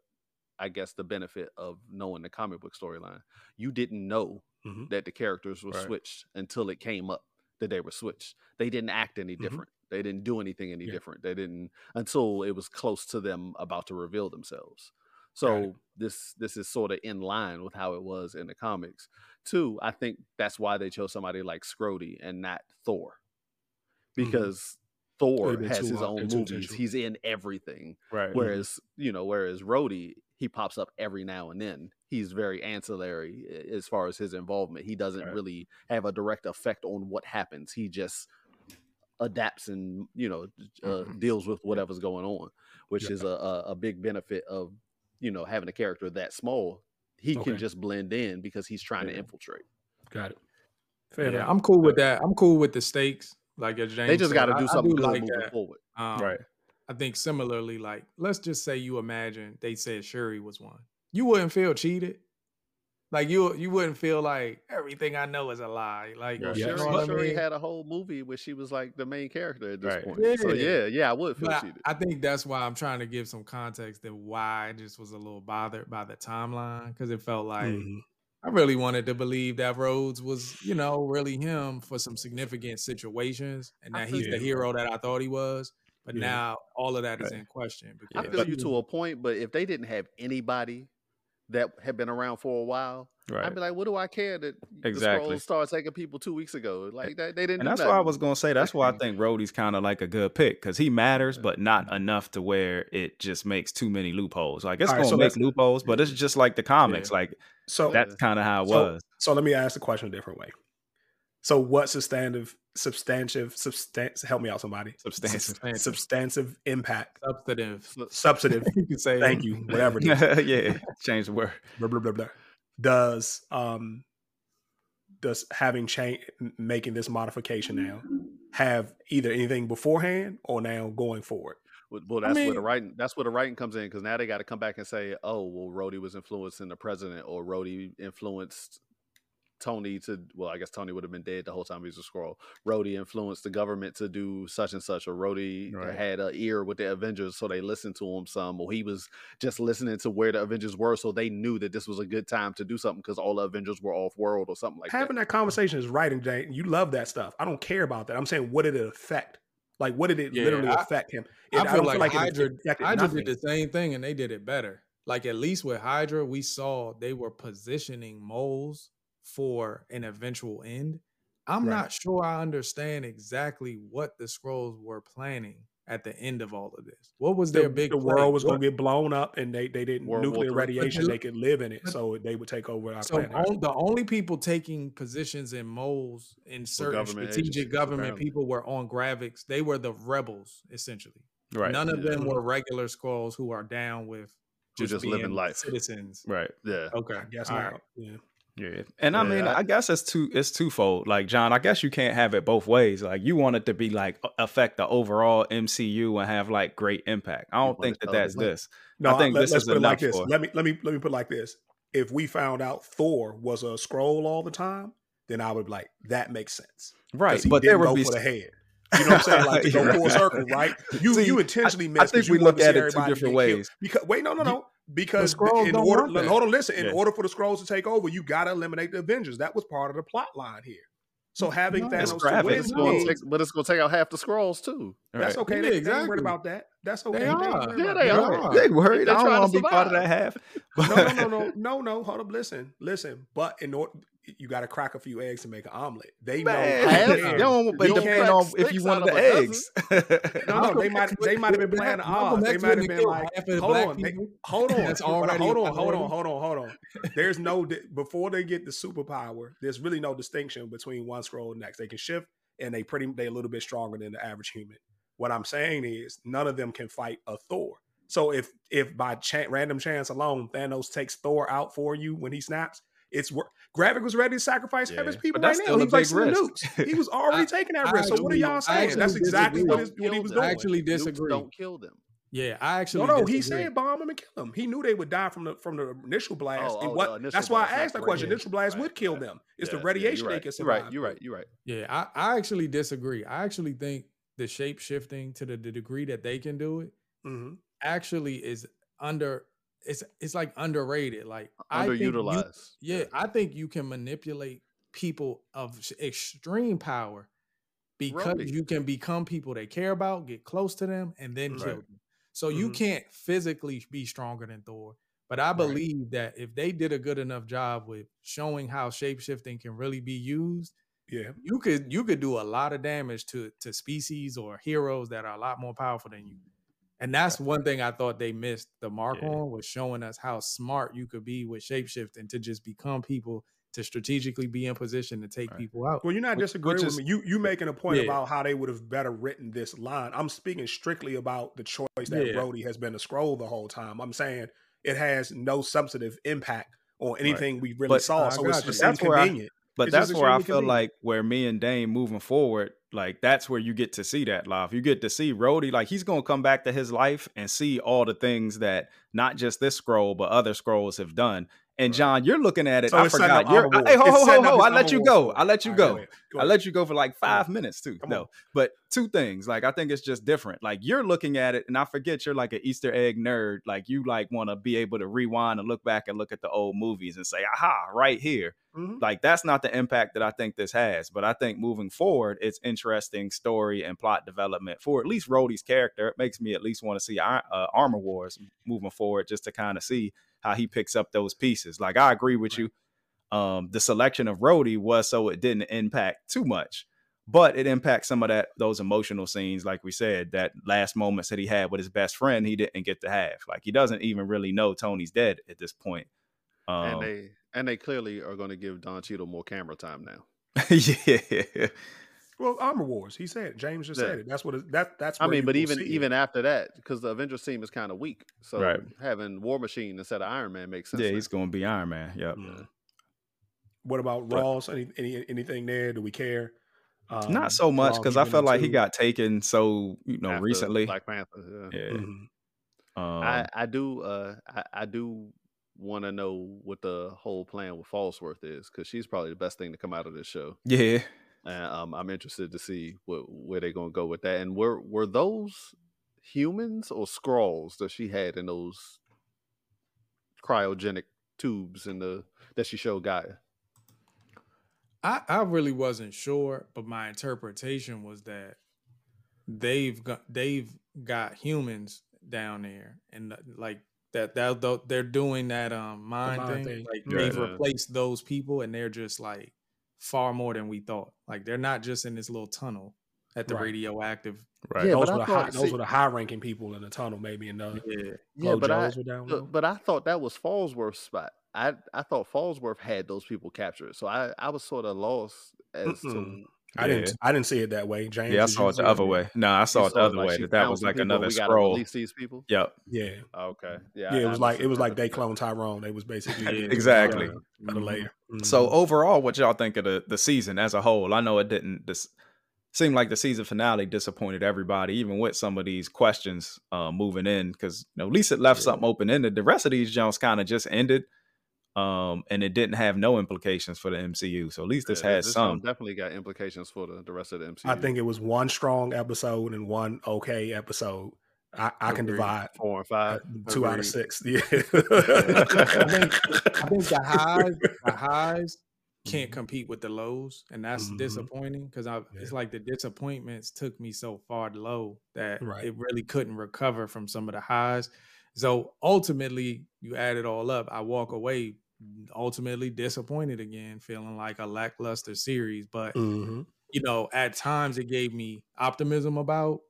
I guess the benefit of knowing the comic book storyline. You didn't know Mhm. that the characters were Right. switched until it came up that they were switched. They didn't act any Mhm. different. They didn't do anything any Yeah. different. They didn't until it was close to them about to reveal themselves. So this this is sort of in line with how it was in the comics. Two, I think that's why they chose somebody like Scrody and not Thor. Because Thor Would've been has his hard- own movies. He's in everything. Right. Whereas, you know, whereas Rhodey, he pops up every now and then. He's very ancillary eh, as far as his involvement. He doesn't Right. really have a direct effect on what happens. He just adapts and you know uh, deals with whatever's going on, which Yeah. is a, a a big benefit of you know having a character that small. He Okay. can just blend in because he's trying to infiltrate. Got it. Fair Yeah. I'm cool with that. I'm cool with the stakes. Like as James They just got to I- do I something good like moving that. forward. Um, right. I think similarly, like let's just say you imagine they said Sherry was one. You wouldn't feel cheated. Like you you wouldn't feel like everything I know is a lie. Like Well, you Yeah. know Shuri, I mean? had a whole movie where she was like the main character at this Right. point. So Yeah. yeah, yeah, I would feel But I, cheated. I think that's why I'm trying to give some context to why I just was a little bothered by the timeline because it felt like Mhm. I really wanted to believe that Rhodes was, you know, really him for some significant situations and I that he's the hero that I thought he was. But Yeah. now all of that is Right. in question. I feel you to a point, but if they didn't have anybody that had been around for a while, Right. I'd be like, what do I care that Exactly. the Skrulls started taking people two weeks ago? Like that, they didn't. And do that's why I was gonna say that's why I think Rhodey's kind of like a good pick because he matters, but not enough to where it just makes too many loopholes. Like it's All right, gonna so make loopholes, but it's just like the comics. Like So that's kind of how it so, was. So let me ask the question a different way. So what substantive, substantive, substance? Help me out, somebody. Substantive. Substantive. substantive impact, substantive. substantive. you can say Thank you. Whatever. Yeah, change the word. blah blah blah blah. Does um does having change making this modification now have either anything beforehand or now going forward? Well, well, I that's where the writing. That's where the writing comes in because now they got to come back and say, "Oh, well, Rhodey was influencing the president, or Rhodey influenced Tony to." Well, I guess Tony would have been dead the whole time he was a Skrull. Rhodey influenced the government to do such and such, or Rhodey Right. had an ear with the Avengers, so they listened to him some, or he was just listening to where the Avengers were, so they knew that this was a good time to do something because all the Avengers were off world or something like Having that. Having that conversation is writing, Jay. You love that stuff. I don't care about that. I'm saying, what did it affect? Like, what did it Yeah, literally I- affect him? I It- feel don't like, it Hydra, Hydra nothing. did the same thing and they did it better. Like at least with Hydra, we saw they were positioning moles for an eventual end. I'm Right. not sure I understand exactly what the Skrulls were planning at the end of all of this. What was the, their big the play? world was going to get blown up and they, they didn't World nuclear radiation But- they could live in it so they would take over our So planet Earth. on, the only people taking positions in moles in certain government strategic agencies, government apparently. people were on Gravik's. They were the rebels essentially. Right. None of Yeah. them were regular Skrulls who are down with Who just living life. citizens. Right. yeah, Okay, I guess all not. right. Yeah. Yeah. And I mean, I- I, guess it's two it's twofold. Like John, I guess you can't have it both ways. Like you want it to be like affect the overall MCU and have like great impact. I don't think that that's this. No, I think let, this is put it like enough this. for- Let me let me let me put it like this. If we found out Thor was a Skrull all the time, then I would be like that makes sense. Right. But there would go be for the head. You know what I'm saying? Like to go full circle, right? You See, you I- intentionally I missed. 'cause think we look at it two different ways. Because wait, no, no, no. Because Skrulls in order, hold on, listen. In Yeah. order for the Skrulls to take over, you got to eliminate the Avengers. That was part of the plot line here. So having No, Thanos to win, But it's gonna means- take, but it's gonna take out half the Skrulls too. that's Right. okay. Yeah, they, they exactly. worried about that. That's okay. They ain't are. worried Yeah, they that. are. They worried. They're I don't want to to be part of that half. no, no, no, no, no, no. Hold up, listen, listen. But in order, you got to crack a few eggs to make an omelet. They know. Man, Half? how they don't, but you it depends can't- on if you want the eggs. No, no, they might they might have been playing the odds. They might have been like, hold on, they, hold on, That's hold on, already hold on, hold on, hold on, hold on. There's no before they get the superpower. There's really no distinction between one Skrull and next. They can shift, and they pretty they a little bit stronger than the average human. What I'm saying is, none of them can fight a Thor. So if if by chan random chance alone Thanos takes Thor out for you when he snaps, it's wor- Gravik was ready to sacrifice half his people but right that's now. still He a was like big risk. nukes. He was already I- taking that I risk. So what are y'all I saying? That's exactly what, his, what he was doing. I actually Nukes disagree. Don't kill them. Yeah, I actually No, no, he said bomb them and kill them. He knew they would die from the from the initial blast. Oh, It oh, wa- the initial that's why I asked that question. radiation. Initial blast Right, would kill right. them. It's Yeah, the radiation you're they right. can You're survive. right. You're right. You're right. Yeah, I, I actually disagree. I actually think the shape shifting to the, the degree that they can do it hmm actually is under it's it's like underrated. Like I think you- Underutilized. yeah, I think you can manipulate people of extreme power because you can become people they care about, get close to them, and then kill them. So you Mhm. can't physically be stronger than Thor. But I believe that if they did a good enough job with showing how shapeshifting can really be used, Yeah. you could you could do a lot of damage to to species or heroes that are a lot more powerful than you. And that's one thing I thought they missed the mark Yeah. on was showing us how smart you could be with shapeshifting to just become people to strategically be in position to take Right. people out. Well, you're not Which- disagreeing which with me. You you making a point Yeah. about how they would have better written this line. I'm speaking strictly about the choice that Yeah. Brody has been a Skrull the whole time. I'm saying it has no substantive impact on anything we really But- saw. I so it's you. just That's where I- inconvenient. But It's that's where I feel convenient. like where me and Dame moving forward, like that's where you get to see that live. You get to see Rhodey, like he's gonna come back to his life and see all the things that not just this Skrull, but other Skrulls have done. And John, you're looking at it. So I forgot. You're, hey, ho, ho, ho, ho! I let you go. I let you. All right, go. go. Go I let you go for like five minutes too. Come no, on. but two things. Like I think it's just different. Like you're looking at it, and I forget you're like an Easter egg nerd. Like you like want to be able to rewind and look back and look at the old movies and say, "Aha, right here." Mhm. Like that's not the impact that I think this has. But I think moving forward, it's interesting story and plot development for at least Rhodey's character. It makes me at least want to see uh, Armor Wars moving forward, just to kind of see how he picks up those pieces. Like I agree with you. Um, the selection of Rhodey was so it didn't impact too much, but it impacts some of that those emotional scenes, like we said, that last moments that he had with his best friend, he didn't get to have. Like he doesn't even really know Tony's dead at this point. Um, and they and they clearly are going to give Don Cheadle more camera time now. yeah, Well, Armor Wars. He said. it. James just Yeah. said it. That's what. It, that that's. I mean, but will even it. even after that, because the Avengers team is kind of weak, so Right. having War Machine instead of Iron Man makes sense. yeah, now. he's gonna be Iron Man. Yep. Mm. What about But- Ross? Any, any anything there? Do we care? Um, Not so much because I felt like he got taken so you know After recently. Black Panther. Yeah. yeah. Mhm. Um, I I do uh I, I do want to know what the whole plan with Falsworth is because she's probably the best thing to come out of this show. yeah. And um, I'm interested to see what where they're gonna go with that. And were were those humans or scrolls that she had in those cryogenic tubes in the that she showed G'iah? I, I really wasn't sure, but my interpretation was that they've got they've got humans down there, and like that that they're doing that um mind, mind thing. thing. Like Yeah. they've Yeah. replaced those people, and they're just like far more than we thought. Like they're not just in this little tunnel at the Right. radioactive. Right. Yeah, those were I the high, thought- those see- were the high ranking people in the tunnel, maybe in the uh, Yeah, Yeah, but I Joes were down but, but I thought that was Falsworth's spot. I I thought Fallsworth had those people captured, so I I was sort of lost as to Mm-mm. I Yeah. didn't. I didn't see it that way. James. Yeah, I saw it the other way. No, I saw you it the other like way. That that was like people another scroll. Release these people. Yep. Yeah, Okay. yeah. Yeah. It I was like it was like they cloned Tyrone. They was basically Yeah, Exactly. another Mhm. layer. So Mhm. overall, what y'all think of the the season as a whole? I know it didn't. This seemed like the season finale disappointed everybody, even with some of these questions uh, moving in, because you know, at least it left something open ended. The rest of these jumps kind of just ended, um, and it didn't have no implications for the MCU. So at least this Yeah, has one some. definitely got implications for the, the rest of the MCU. I think it was one strong episode and one okay episode. I, I can divide four and uh, five. two out of six. Yeah. I think I think the highs the highs can't Mhm. compete with the lows, and that's Mhm. disappointing because I it's like the disappointments took me so far low that Right. it really couldn't recover from some of the highs. So ultimately, you add it all up, I walk away ultimately disappointed again, feeling like a lackluster series. But Mhm. you know, at times it gave me optimism about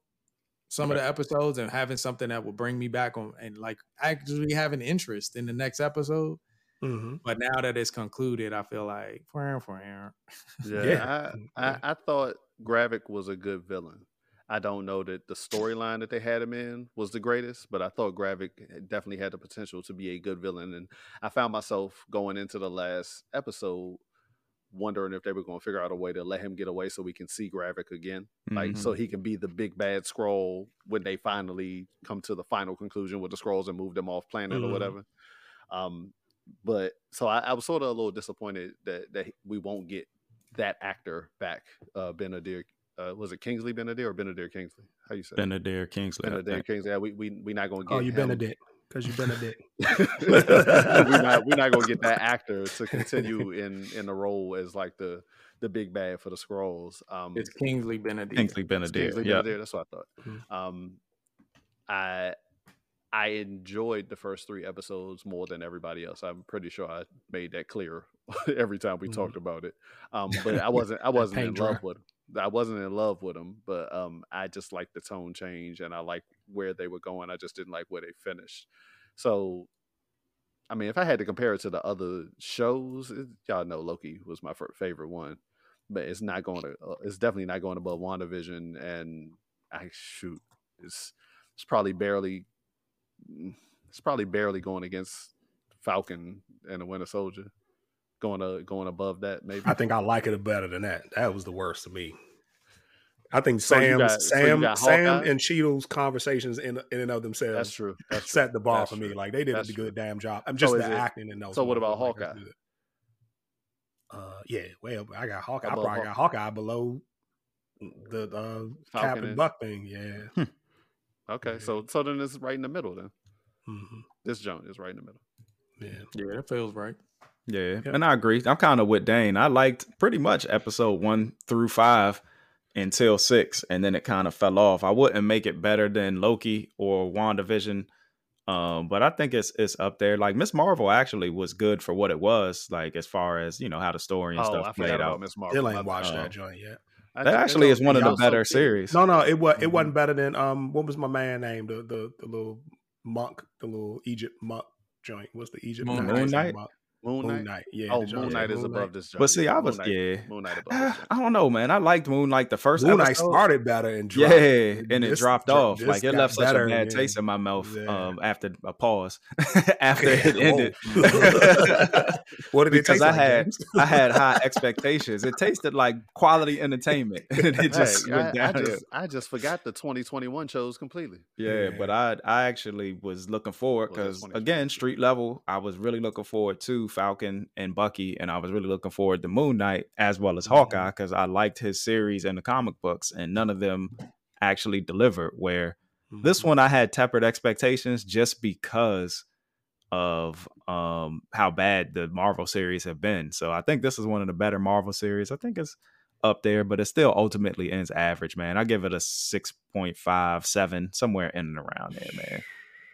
some of the episodes and having something that would bring me back on and like actually having interest in the next episode. Mhm. But now that it's concluded, I feel like "Fwah, fwah." Yeah, Yeah. I, I I thought Gravik was a good villain. I don't know that the storyline that they had him in was the greatest, but I thought Gravik definitely had the potential to be a good villain. And I found myself going into the last episode wondering if they were going to figure out a way to let him get away so we can see Gravik again, like Mhm. so he can be the big bad Skrull when they finally come to the final conclusion with the Skrulls and move them off planet Mhm. or whatever. Um, but so I, I was sort of a little disappointed that that we won't get that actor back, uh, Ben-Adir. Uh, was it Kingsley Ben-Adir or Ben-Adir Kingsley? How you say? it? Benedict Kingsley. I Ben-Adir think. Kingsley. Yeah, we we we not gonna get. Oh, you him. Benedict because you Benedict. we're not we're not gonna get that actor to continue in in the role as like the the big bad for the Skrulls. Um, it's Kingsley Benedict. Kingsley it's Benedict. Kingsley Yeah. Ben-Adir, That's what I thought. Mhm. Um, I I enjoyed the first three episodes more than everybody else. I'm pretty sure I made that clear every time we Mhm. talked about it. Um, but I wasn't I wasn't in love with him. I wasn't in love with them, but um, I just liked the tone change and I like where they were going. I just didn't like where they finished. So, I mean, if I had to compare it to the other shows, it, y'all know Loki was my favorite one, but it's not going to. Uh, it's definitely not going above WandaVision, and I shoot, it's it's probably barely. It's probably barely going against Falcon and the Winter Soldier. Going to going above that, maybe. I think I like it better than that. That was the worst to me. I think So you Sam, got- Sam, got Sam, and Cheadle's conversations in in and of themselves That's true. That's true. set the bar That's for me. Like they did That's a true. good damn job. I'm just is the it- acting in those. so what about like, Hawkeye? good. Uh, yeah, well, I got Hawkeye. I probably Haw- got Hawkeye below the uh, Cap and and- Buck thing. Yeah. Okay, so so then it's right in the middle. Then hmm this joint is right in the middle. Yeah. Yeah, that feels right. Yeah, Yeah. and I agree. I'm kind of with Dane. I liked pretty much episode one through five until six, and then it kind of fell off. I wouldn't make it better than Loki or WandaVision, um, but I think it's it's up there. Like Ms. Marvel actually was good for what it was, like as far as you know how the story and Oh, stuff I played forgot out. Ms. Marvel. Still ain't watched bad. that joint yet. I That actually is one of the better good. series. No, no, it was it wasn't better than um. What was my man name? The the the little monk, the little Egypt monk joint. What's the Egypt? Moon Knight? Moon Knight? Moon Knight. Yeah. Oh. Moon Knight Yeah, is Moon above Knight. this joint. But see. I was Moon Knight, yeah. Moon Knight above this. I don't know, man. I liked Moon like the first Moon Knight started better and dropped. Yeah, and it dropped dro- off. this Like it got left such a bad and taste in my mouth Yeah. um, after a pause after Okay, it ended. what did it because taste I like, had James? I had high expectations. It tasted like quality entertainment, and it just Hey, went I, I just I just forgot the 2021 shows completely. Yeah, but I I actually was looking forward because again, street level, I was really looking forward to Falcon and Bucky, and I was really looking forward to Moon Knight as well as Hawkeye because I liked his series and the comic books, and none of them actually delivered. Where this one I had tempered expectations just because of um how bad the Marvel series have been. So I think this is one of the better Marvel series. I think it's up there, but it still ultimately ends average, man. I give it a 6.5, 7, somewhere in and around there, man.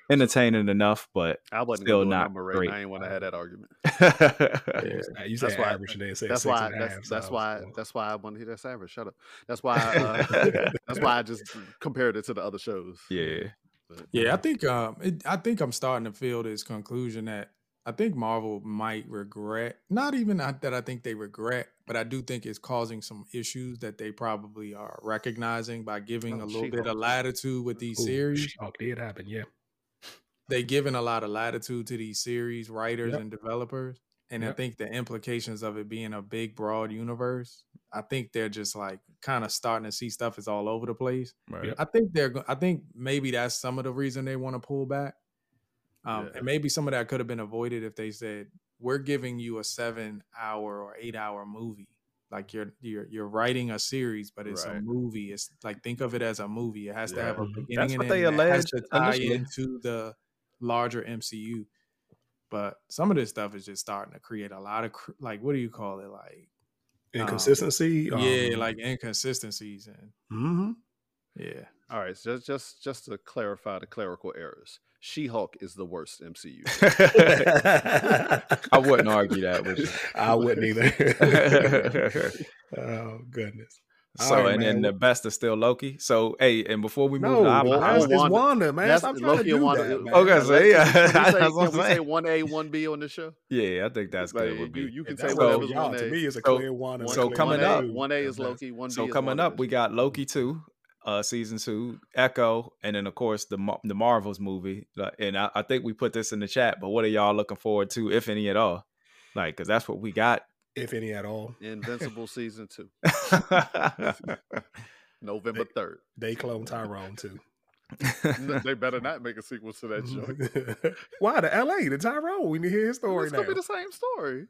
Entertaining enough, but I wasn't Still gonna do a not number rate. great. I ain't want to have that argument. Yeah, you said That's why- average, and then say That's six why. and That's, half, that's so- why. That's why I want to hear that average. Shut up. That's why. Uh, that's why I just compared it to the other shows. yeah. But- Yeah, I think um, it, I think I'm starting to feel this conclusion that I think Marvel might regret. Not even that I think they regret, but I do think it's causing some issues that they probably are recognizing by giving Oh, a little bit of latitude with these Ooh, series. She-Hulk did happen, yeah. They giving a lot of latitude to these series writers Yep. and developers, and I think the implications of it being a big, broad universe. I think they're just like kind of starting to see stuff is all over the place. Right. I think they're. go- I think maybe that's some of the reason they want to pull back. Um, Yeah. And maybe some of that could have been avoided if they said, "We're giving you a seven-hour or eight-hour movie. Like you're you're you're writing a series, but it's a movie. It's like think of it as a movie. It has to have a beginning That's and what end. they and it has to tie initially. into the larger MCU. But some of this stuff is just starting to create a lot of cr- like what do you call it? Like Inconsistency. Um, yeah, um, like inconsistencies and mhm. yeah. All right. So just just just to clarify the clerical errors, She-Hulk is the worst MCU. I wouldn't argue that with you. I wouldn't either. oh goodness. So right, and then the best is still Loki. So hey, and before we move No, to well, that's, house, it's Wanda- Wanda, man. That's Stop trying to Loki do Wanda. that, man. Okay, so yeah, can we say, can I'm we say one A, one B on the show? yeah, I think that's good. Like, Would be. you, you can say So- what whatever's y'all, to me, it's a clear one. and so coming one up- one A is Loki. One B so coming up, we got Loki two, uh, season two, Echo, and then of course the the Marvels movie. And I, I think we put this in the chat. But what are y'all looking forward to, if any at all? Like, because that's what we got. If any at all. Invincible season two, November third. They clone Tyrone too. they better not make a sequel to that show. Why the L.A. the Tyrone? We need to hear his story It's now. gonna be the same story.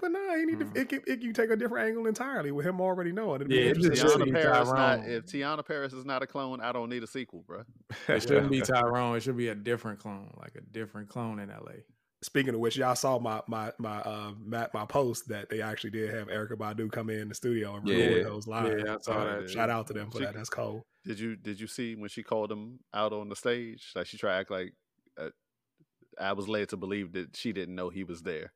but no, he need to. Hmm. It can, it can take a different angle entirely with him already knowing. It'd be Yeah, it interesting just to be Teyonah Parris not Tyrone. if Teyonah Parris is not a clone, I don't need a sequel, bro. It shouldn't be Tyrone. It should be a different clone, like a different clone in LA. Speaking of which, y'all saw my my my uh my, my post that they actually did have Erykah Badu come in the studio and record Yeah. those live. Yeah, I saw that. Shout out to them for She- that. That's cold. Did you did you see when she called him out on the stage? Like she tried to act like uh, I was led to believe that she didn't know he was there.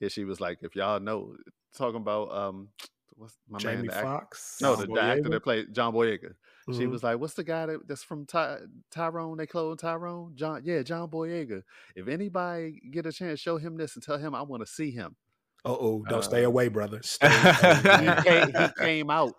Yeah, she was like, if y'all know, talking about um, what's my man? Jamie act- Foxx. No, the, the actor that played John Boyega. She Mhm. was like, "What's the guy that, that's from Ty, Tyrone? They cloned Tyrone. John, yeah, John Boyega. If anybody get a chance, show him this and tell him I want to see him." Uh oh, don't stay Uh, away, brother. Stay He came, he came out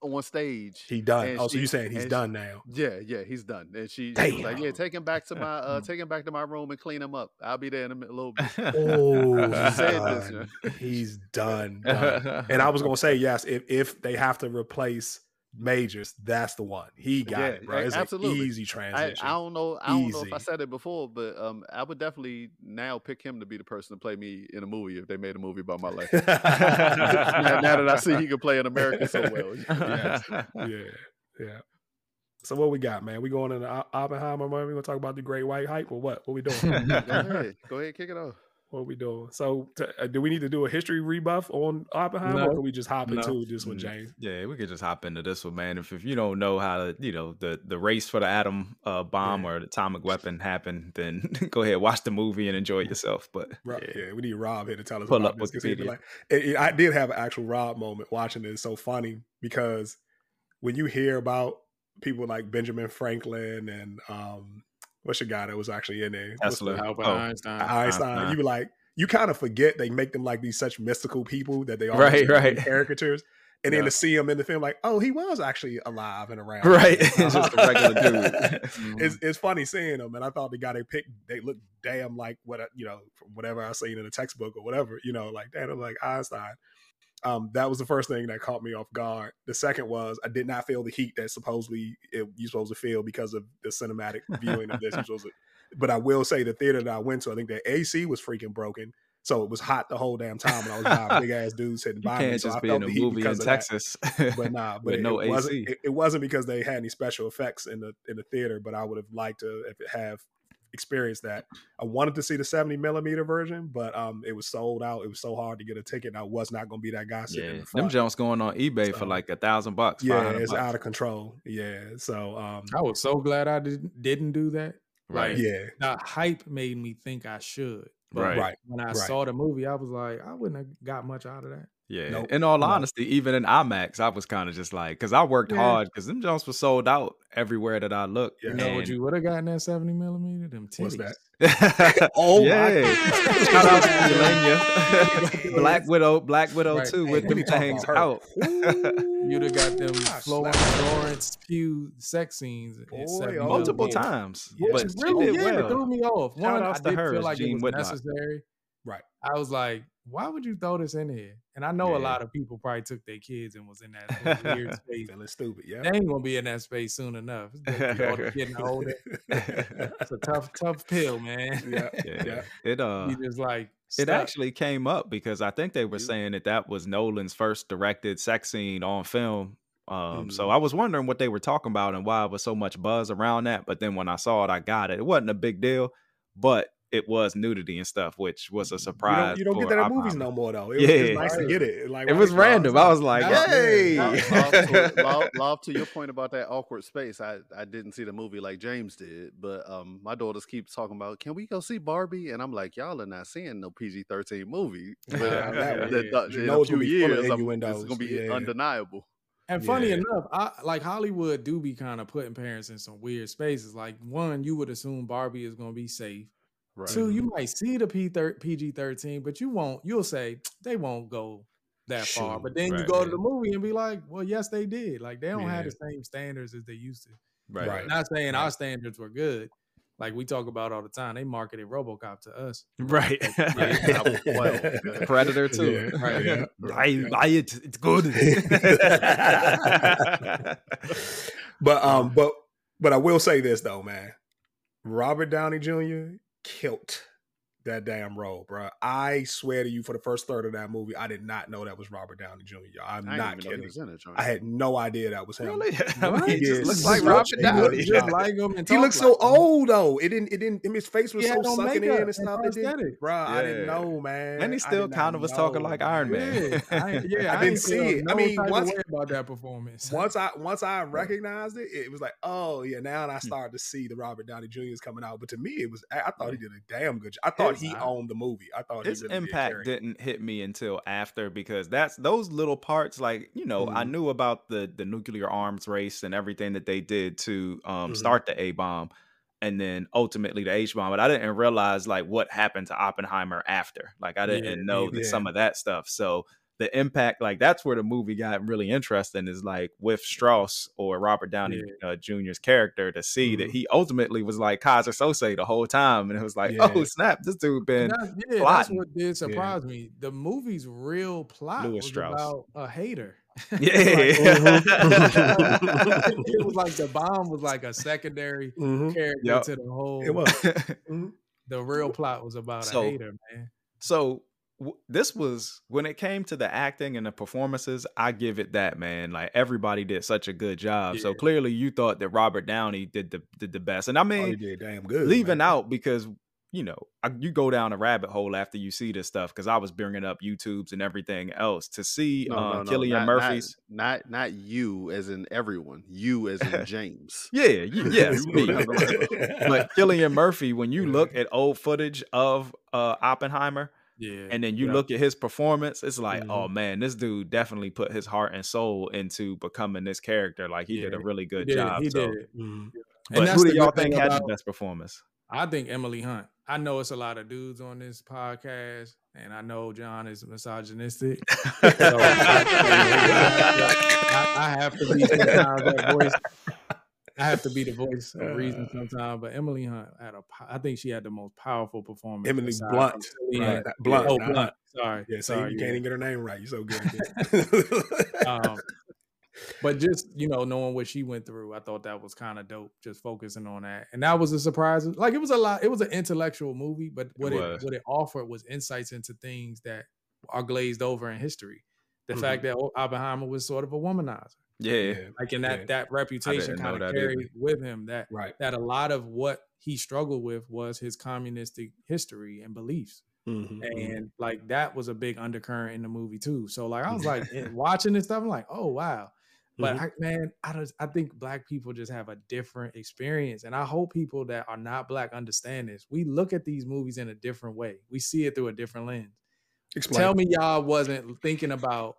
on stage. he done. Oh, so she- you saying he's and she- done now? Yeah, yeah, he's done. And she, she was like, "Yeah, take him back to my, uh, take him back to my room and clean him up. I'll be there in a little bit." Oh, She this, done. He's done. done. And I was gonna say yes, if if they have to replace majors, that's the one. He got Yeah, it, bro. It's absolutely. easy I, transition. I don't know. I don't know if I said it before, but um, I would definitely now pick him to be the person to play me in a movie if they made a movie about my life. now, now that I see he can play in America so well, Yes. yeah, yeah. So what we got, man? We going into O- Oppenheimer, man? We gonna talk about the Great White Hype or what? What we doing? go ahead, go ahead, kick it off. What we doing? So t- uh, do we need to do a history rebuff on Oppenheimer, No. or can we just hop No. into this one, Mm. James? Yeah, we could just hop into this one, man. If, if you don't know how to, you know, the the race for the atom uh, bomb Yeah. or the atomic weapon happened, then go ahead, watch the movie and enjoy yourself. But Right. yeah. Yeah. we need Rob here to tell us Pull about up this. 'cause he'd be Wikipedia. Like, it- it- I did have an actual Rob moment watching this. So funny because when you hear about people like Benjamin Franklin and um, what's your guy that was actually in there? Tesla. Albert Oh, Einstein. Einstein. You be like, you kind of forget they make them like these such mystical people that they are Right, right. caricatures. And then to see him in the film, like, oh, he was actually alive and around. Right. Just a regular dude. Mhm. it's it's funny seeing them, and I thought the guy they picked, they looked damn like what I- you know, from whatever I seen in a textbook or whatever, you know, like damn, I'm like Einstein. Um, that was the first thing that caught me off guard. The second was I did not feel the heat that supposedly it, you're supposed to feel because of the cinematic viewing of this. To, but I will say the theater that I went to, I think the AC was freaking broken, so it was hot the whole damn time, and I was by big ass dudes sitting by me. can't So I just be felt in a the heat movie in because of that Texas. but nah, but it, no it wasn't. It, it wasn't because they had any special effects in the in the theater. But I would have liked to if it have experienced that. I wanted to see the seventy millimeter version, but um, it was sold out. It was so hard to get a ticket. and I was not going to be that guy sitting yeah, in the them front. jumps going on eBay So- for like a thousand bucks. yeah, it's bucks. out of control. Yeah, so um, I was so glad I didn't, didn't do that. Right. Like, yeah, the hype made me think I should. But Right. right. When I right. saw the movie, I was like, I wouldn't have got much out of that. Yeah. Nope. In all No. honesty, even in IMAX, I was kind of just like, because I worked Yeah. hard because them jumps were sold out everywhere that I looked. Yeah. You know what you would have gotten that 70 millimeter? Them What's titties. that? Oh my yeah. Shout out to Yelena. Black Widow, Black Widow Right. too, Hey, with we them need things out. You'd have got them Gosh, Florence, slap. Florence Pugh sex scenes Boy, oh, Multiple millimeter. times. Yeah, but Which she really yeah, well. threw me off. Shout One, I outs to did her feel as like it Gene was Whitlock. necessary. Right. I was like, why would you throw this in here? And I know a lot of people probably took their kids and was in that weird space. Feeling stupid. Yeah. They ain't gonna be in that space soon enough. It's gonna be all the getting older. It's a tough, tough pill, man. yeah. Yeah. Yeah. It uh you just like it actually came up because I think they were Yeah. saying that that was Nolan's first directed sex scene on film. Um, so Mhm. I was wondering what they were talking about and why it was so much buzz around that. But then when I saw it, I got it. It wasn't a big deal, but it was nudity and stuff, which was a You surprise. don't, you don't get that at movies no more though. It was Yeah. just nice to get it. Like It was across. random. I was like, Yeah. "Yay!" Love, love, to, love, love to your point about that awkward space. I, I didn't see the movie like James did, but um, my daughters keep talking about, can we go see Barbie? And I'm like, y'all are not seeing no PG 13 movie. But Yeah, that one. the- the- in a it's few gonna be years, it's going to be Yeah. undeniable. And funny Yeah. enough, I like Hollywood do be kind of putting parents in some weird spaces. Like one, you would assume Barbie is gonna be safe. Right. Two, you might see the P PG thirteen, but you won't. You'll say they won't go that far. But then you go yeah. to the movie and be like, well, yes, they did. Like they don't have the same standards as they used to. Right. Right. Not saying Right. our standards were good. Like we talk about all the time, they marketed RoboCop to us. Right. Yeah, well, Predator too. Yeah. Right. Yeah. Buy, buy it. It's good. but um, but but I will say this though, man. Robert Downey Jr. killed that damn role, bro. I swear to you, for the first third of that movie, I did not know that was Robert Downey Jr. I'm I not he kidding. it, I had no idea that was him. really? He just looks He like Robert he Downey. Just like him and He looks so like old though. It didn't. It didn't. His face was He so no sucking in and stuff. It didn't, bro. I didn't know, man. And he still kind of was talking like Iron Man. Yeah, I, yeah, I I, didn't see it. I mean, once- about that performance. once I once I recognized it, it was like, oh yeah. Now I hmm. started to see the Robert Downey Jr. is coming out, but to me, it was I I thought he did a damn good. job. I thought His- he owned the movie. I thought His really impact did didn't hit me until after because that's those little parts. Like you know, I Mhm. knew about the the nuclear arms race and everything that they did to um, Mhm. start the A bomb, and then ultimately the H bomb. But I didn't realize like what happened to Oppenheimer after. Like I didn't Yeah, know that some of that stuff. So the impact, like that's where the movie got really interesting. Is like with Strauss or Robert Downey uh, Jr.'s character to see that Mhm. he ultimately was like Keyser Söze the whole time, and it was like, Yeah. oh snap, this dude been that's, yeah, that's what did surprise me. The movie's real plot Lewis was Strauss. about a hater. yeah. it was like the bomb was like a secondary Mhm. character Yup. to the whole. It was. Mhm. The real plot was about So- a hater, man. So w- this was when it came to the acting and the performances. I give it that man. Like everybody did such a good job. So clearly, you thought that Robert Downey did the did the best. And I Oh, mean, he did damn good. leaving man. out because you know I, you go down a rabbit hole after you see this stuff because I was bringing up YouTubes and everything else to see No, uh, no, no, Cillian not, not- Murphy's. Not, not you as in everyone. You as in James. Yeah, you, yes, me. but But Cillian Murphy, when you look at old footage of uh, Oppenheimer, Yeah. and then you Yeah. look at his performance, it's like, Mhm. oh man, this dude definitely put his heart and soul into becoming this character. Like he did a really he good did, job. He so, did. Mhm. but And that's who do y'all think had about- the best performance? I think Emily Hunt. I know it's a lot of dudes on this podcast, and I know John is misogynistic. So I, I have to be that voice. I have to be the voice of reason sometimes. But Emily Hunt had a. I think she had the most powerful performance. Emily Blunt. Right. Blunt. Oh, Blunt. Sorry. Yeah, so Sorry. you yeah. can't even get her name right. You're so good. um, but just you know, knowing what she went through, I thought that was kind of dope. Just focusing on that, and that was a surprise. Like it was a lot. It was an intellectual movie, but what it, was. what it offered was insights into things that are glazed over in history. The Mhm. fact that Oppenheimer was sort of a womanizer, Yeah, like in that Yeah. that reputation kind of that either. carried with him that right. that a lot of what he struggled with was his communistic history and beliefs Mhm, mhm. and like that was a big undercurrent in the movie too. So like I was like watching this stuff, I'm like, oh wow. But Mhm. I, man, I just I think black people just have a different experience, and I hope people that are not black understand this. We look at these movies in a different way. We see it through a different lens. Explain. Tell me y'all wasn't thinking about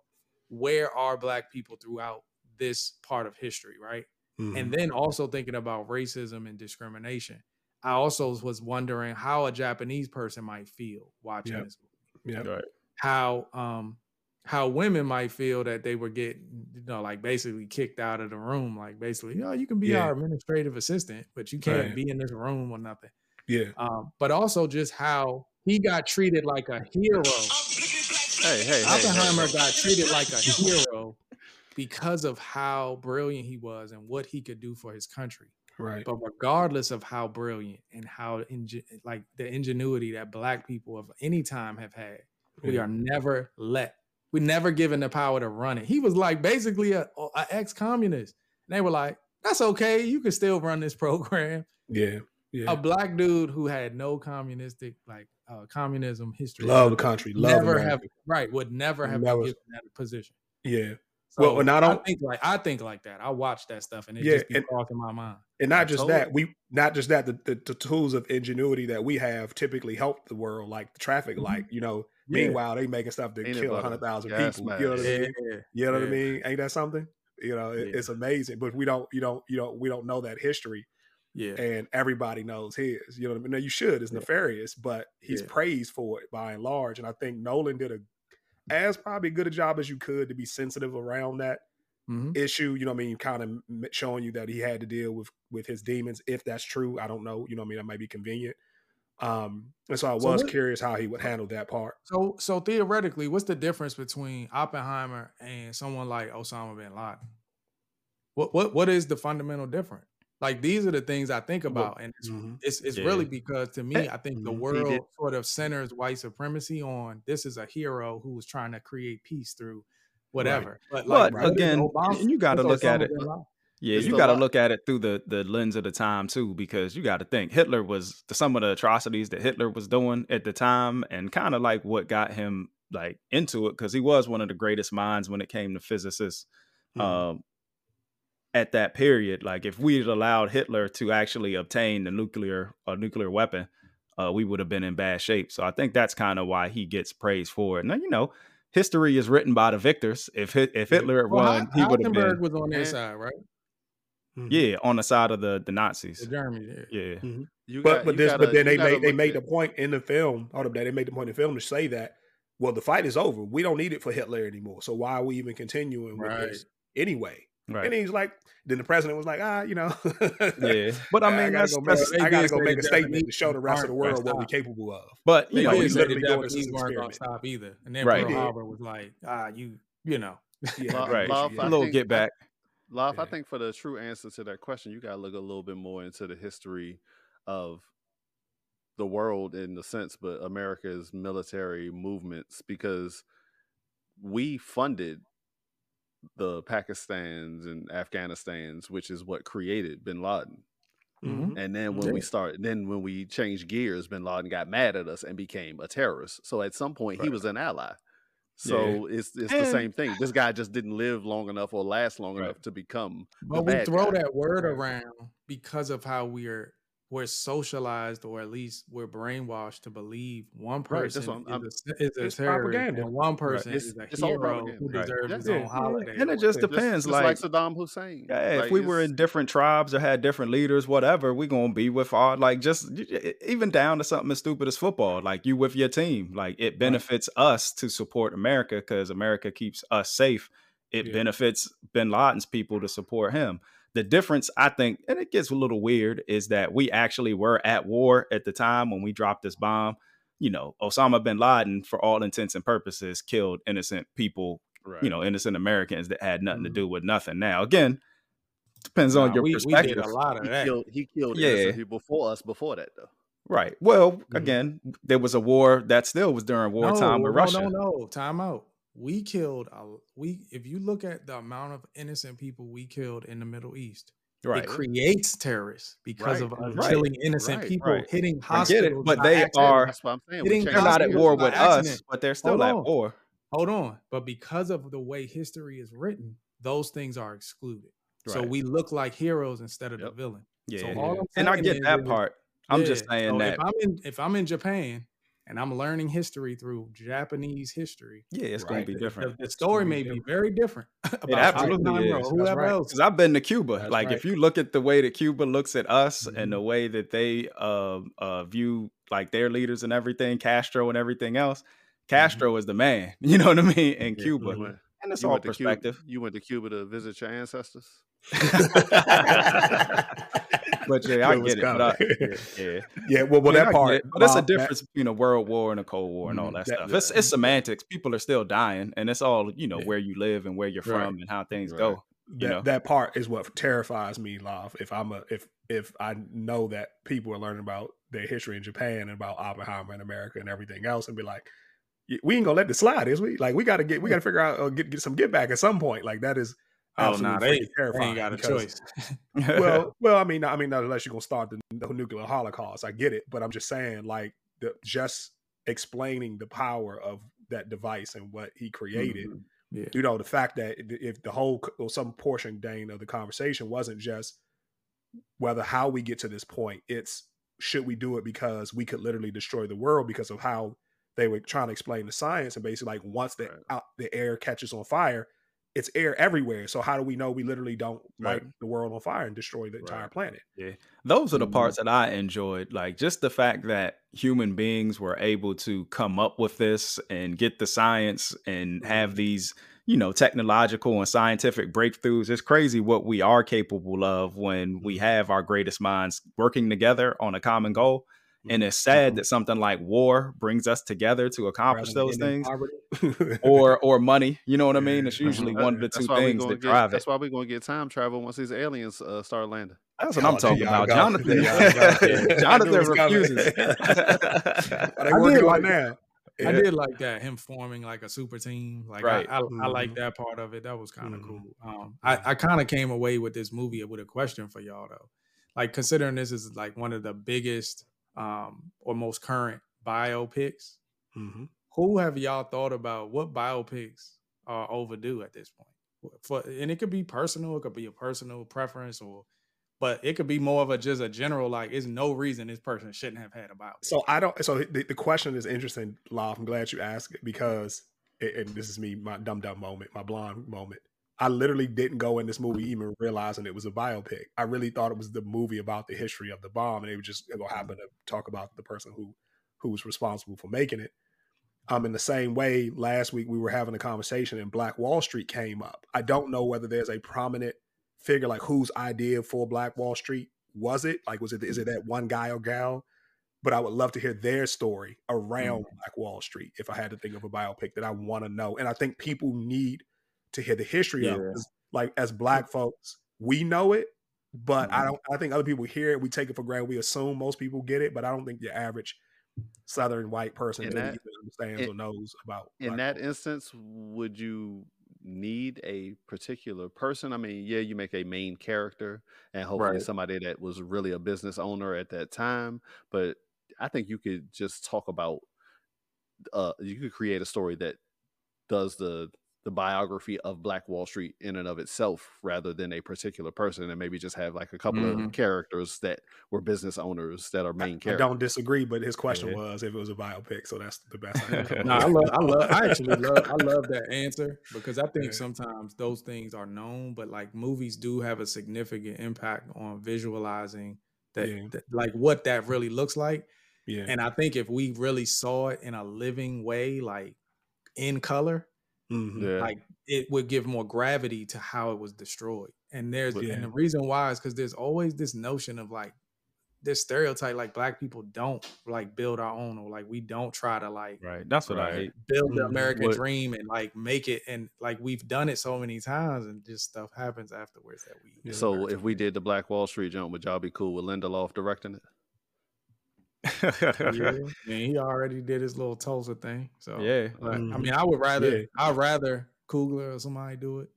where are black people throughout this part of history, right? Mhm. and then also thinking about racism and discrimination. I also was wondering how a Japanese person might feel watching Yep. this movie. yeah. right. How um how women might feel that they were getting, you know, like basically kicked out of the room. Like basically, you know, you can be Yeah. our administrative assistant, but you can't Right. be in this room or nothing. Yeah. Um, but also just how he got treated like a hero. Hey, hey, hey, Oppenheimer hey. got treated like a hero because of how brilliant he was and what he could do for his country. Right. But regardless of how brilliant and how like the ingenuity that black people of any time have had, we are never let. We never given the power to run it. He was like basically a, a ex-communist. And they were like, "That's okay. You can still run this program." Yeah. Yeah. A black dude who had no communistic like uh, communism history, love the country. Love never America. have right would never have Never. been given that position. Yeah. So Well, and I I don't- I think like I think like that. I watch that stuff and it Yeah, just be and- crossing my mind. And not I just told that, you. we not just that, the, the, the tools of ingenuity that we have typically help the world, like the traffic mm-hmm. light. You know, Yeah. meanwhile they making stuff that Peanut kill butter, hundred thousand gas people. You know what I mean? Yeah, You know what I mean? Ain't that something? You know, it, Yeah. it's amazing, but we don't, you don't, you don't, we don't know that history, Yeah. and everybody knows his. You know what I mean? Now you should. It's Yeah. nefarious, but he's Yeah. praised for it by and large, and I think Nolan did a as probably good a job as you could to be sensitive around that Mhm. issue. You know what I mean? Kind of showing you that he had to deal with with his demons. If that's true, I don't know. You know what I mean? That might be convenient. Um, and so I So was what- curious how he would handle that part. So so theoretically, what's the difference between Oppenheimer and someone like Osama bin Laden? What what what is the fundamental difference? Like these are the things I think about, and it's Mhm. it's, it's Yeah. really because to me, I think the Mhm. World sort of centers white supremacy on this is a hero who was trying to create peace through whatever. But But what is again, Obama- you got to look at it. Yeah, you got to look at it through the the lens of the time too, because you got to think Hitler was some of the atrocities that Hitler was doing at the time, and kind of like what got him like into it, because he was one of the greatest minds when it came to physicists Mhm. um, at that period. Like if we had allowed Hitler to actually obtain the nuclear a nuclear weapon, uh, we would have been in bad shape. So I think that's kind of why he gets praised for it. Now you know, history is written by the victors. If Hit- if Yeah. Hitler Well, won, he would have Heisenberg been was on their And- side, right? Mhm. yeah on the side of the the The Nazis. Germans, yeah. Yeah. You But got- but you this gotta- but then you they made they made at- the point in the film. Hold up, they made the point in the film to say that well, the fight is over. We don't need it for Hitler anymore. So why are we even continuing with this anyway? Right. And he's like, then the president was like, ah, you know, Yeah. But I mean, gotta that's, go make, that's I gotta go make a statement to show the rest of the world what we're capable of. but They you know, we did we, say literally the doing this Japanese as an weren't gonna experiment. stop either, and then Right. Pearl Harbor was like, ah, you, you know, Yeah, right. love, a I little think- get back. Love, I think for the true answer to that question, you gotta look a little bit more into the history of the world in the sense, but America's military movements because we funded the Pakistans and Afghanistans, which is what created bin Laden. Mhm. And then when we start, then when we changed gears, bin Laden got mad at us and became a terrorist. So at some point, he was an ally. So it's it's the same thing. This guy just didn't live long enough or last long Right. enough to become. but we bad throw guy. that word Right. around because of how we're we're socialized, or at least we're brainwashed to believe one person what is, a, is a It's terrorist propaganda. and one person It's- is a it's hero who deserves Yeah. his own holiday. And it just depends. Just, like, just like Saddam Hussein. Yeah, Like, if we were in different tribes or had different leaders, whatever, we're gonna be with our like just even down to something as stupid as football. Like you with your team, like it benefits us to support America because America keeps us safe. It Yeah. benefits Bin Laden's people to support him. The difference, I think, and it gets a little weird, is that we actually were at war at the time when we dropped this bomb. You know, Osama bin Laden, for all intents and purposes, killed innocent people right. you know, innocent Americans that had nothing to Mhm. do with nothing. Now, again, depends on your we, we perspective. did a lot of he that. killed he killed Yeah. innocent people before us before that though. Right. Well, Mhm. again, there was a war that still was during wartime no, with no, Russia. No, no, time out. We killed a, we. If you look at the amount of innocent people we killed in the Middle East, Right. it creates terrorists because Right, of us right, killing innocent right, people, right. hitting I hospitals. it, but they accident. are That's what I'm saying. Hitting they're not at war by with us, but they're still Hold at on. war. Hold on, but because of the way history is written, those things are excluded. So we look like heroes instead of Yep. the villain. Yeah. So all I'm and I get is that is- part. I'm just saying so that if I'm in if I'm in Japan and I'm learning history through Japanese history, yeah, it's gonna be different. The, the story may be be very different about absolutely Oppenheimer is. or whoever right. else. Because I've been to Cuba. That's like right. if you look at the way that Cuba looks at us and Mhm. the way that they uh, uh, view like their leaders and everything, Castro and everything else, Castro is the man. You know what I mean? In Yeah, Cuba, you went- and it's you all went to Cuba- perspective. you went to Cuba to visit your ancestors. but yeah, I get it. But I, coming. yeah, yeah, well, well, Yeah, that part. But it's a Bob, that- difference between a world war and a cold war and all Mhm, that, that- stuff. It's yeah. it's semantics. People are still dying, and it's all you know Yeah. where you live and where you're Right. from and how things Right. go. You that, know, that part is what terrifies me, Love. If I'm a if if I know that people are learning about their history in Japan and about Oppenheimer in America and everything else, and be like, we ain't gonna let this slide, is we? Like, we got to get we got to figure out uh, get get some get back at some point. Like that is oh no, they, they ain't got a because- choice. well, well, I mean, I mean, not unless you're gonna start the, the nuclear holocaust. I get it, but I'm just saying, like, the, just explaining the power of that device and what he created. Mhm. Yeah. You know, the fact that if- if the whole or some portion, Dane, of the conversation wasn't just whether how we get to this point, it's should we do it because we could literally destroy the world because of how they were trying to explain the science and basically like once the Right. out, the air catches on fire, it's air everywhere. So how do we know we literally don't light Right. the world on fire and destroy the entire planet? Yeah. those are the Mhm. parts that I enjoyed. Like just the fact that human beings were able to come up with this and get the science and have these, you know, technological and scientific breakthroughs. It's crazy what we are capable of when we have our greatest minds working together on a common goal. And it's sad that something like war brings us together to accomplish those things. or or money. You know what I mean? It's usually That- one of the two things that get- drive it. That's why we're gonna get time travel once these aliens uh, start landing. That's what Oh, I'm talking about. Jonathan, There y'all go. I knew Jonathan it was coming. refuses. Are they I working did on like it now? I did like that him forming like a super team. Like Right. I, I, I like that part of it. That was kind of Mhm. cool. Um, I, I kind of came away with this movie with a question for y'all though. Like considering this is like one of the biggest um or most current biopics. Mhm. Who have y'all thought about what biopics are overdue at this point? For and it could be personal, it could be a personal preference, or but it could be more of a just a general like. There's no reason this person shouldn't have had a biopic. So I don't. So the, the question is interesting, Love. I'm glad you asked it because, and this is me, my dumb dumb moment, my blonde moment. I literally didn't go in this movie even realizing it was a biopic. I really thought it was the movie about the history of the bomb, and they were just gonna happen to talk about the person who who was responsible for making it. Um, in the same way, last week we were having a conversation and Black Wall Street came up. I don't know whether there's a prominent figure like whose idea for Black Wall Street was it? Like, was it is it that one guy or gal? But I would love to hear their story around Mm. Black Wall Street if I had to think of a biopic that I want to know. And I think people need to hear the history of it. Like as Black folks, we know it, but I Mhm. don't. I think other people hear it. We take it for granted. We assume most people get it, but I don't think your average Southern white person In that- understands in- or knows about. in Black that Wall instance, would you need a particular person? I mean, yeah, you make a main character and hopefully Right. somebody that was really a business owner at that time. But I think you could just talk about uh you could create a story that does the the biography of Black Wall Street in and of itself rather than a particular person and maybe just have like a couple Mhm. of characters that were business owners that are main I characters. don't disagree, but his question Yeah. was if it was a biopic, so that's the best. I No, I love, I love, I actually love, I love that answer because I think Yeah. sometimes those things are known, but like movies do have a significant impact on visualizing that, Yeah. that- like what that really looks like. Yeah, And I think if we really saw it in a living way, like in color, Mhm. Yeah. like it would give more gravity to how it was destroyed. And there's Yeah. and the reason why is because there's always this notion of like this stereotype, like black people don't like build our own or like we don't try to like Right. That's what I hate. build the Mhm. American What- dream and like make it and like we've done it so many times and just stuff happens afterwards that we So if we did the Black Wall Street jump, would y'all be cool with Lindelof directing it? yeah, I mean, he already did his little Tulsa thing. So Yeah. but, I mean, I would rather Yeah. I'd rather Coogler or somebody do it.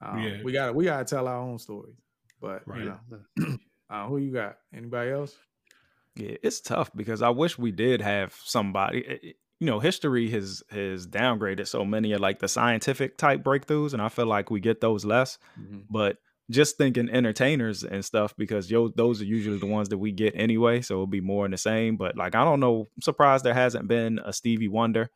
Um, Yeah. we got to we got to tell our own stories. But Right. you know, uh, who you got? Anybody else? Yeah, it's tough because I wish we did have somebody. eh, eh, You know, history has has downgraded so many of like the scientific type breakthroughs, and I feel like we get those less. But just thinking entertainers and stuff because yo, those are usually the ones that we get anyway, so it'll be more in the same. But like, I don't know, I'm surprised there hasn't been a Stevie Wonder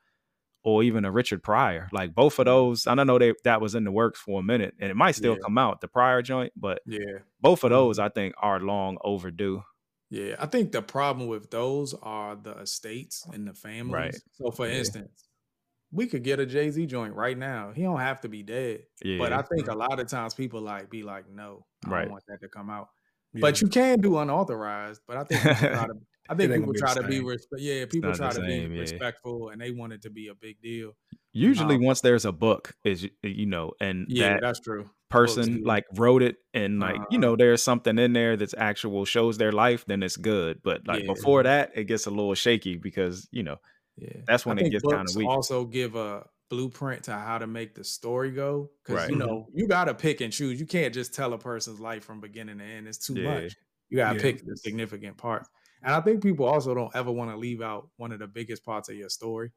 or even a Richard Pryor. Like both of mm. those, I don't know they that was in the works for a minute, and it might still Yeah. come out the Pryor joint, but Yeah. both of those mm-hmm. I think are long overdue. Yeah, I think the problem with those are the estates and the families. So, for Yeah. instance, we could get a Jay Z joint right now. He don't have to be dead, Yeah, but I think a lot of times people like be like, "No, I Right. don't want that to come out." Yeah. But you can do unauthorized. But I think to. I think people try to be same. respect. Yeah, people try to same, be yeah. respectful, and they want it to be a big deal. Usually, Um, once there's a book, is you know, and Yeah, that that's true. person like wrote it, and like you Uh-huh. know, there's something in there that's actual shows their life, then it's good. But like Yeah. before that, it gets a little shaky because you know Yeah, That's when I it gets kinda weak. Also, give a blueprint to how to make the story go because you know you got to pick and choose. You can't just tell a person's life from beginning to end. It's too Yeah. much. You got to Yeah. pick the significant parts. And I think people also don't ever want to leave out one of the biggest parts of your story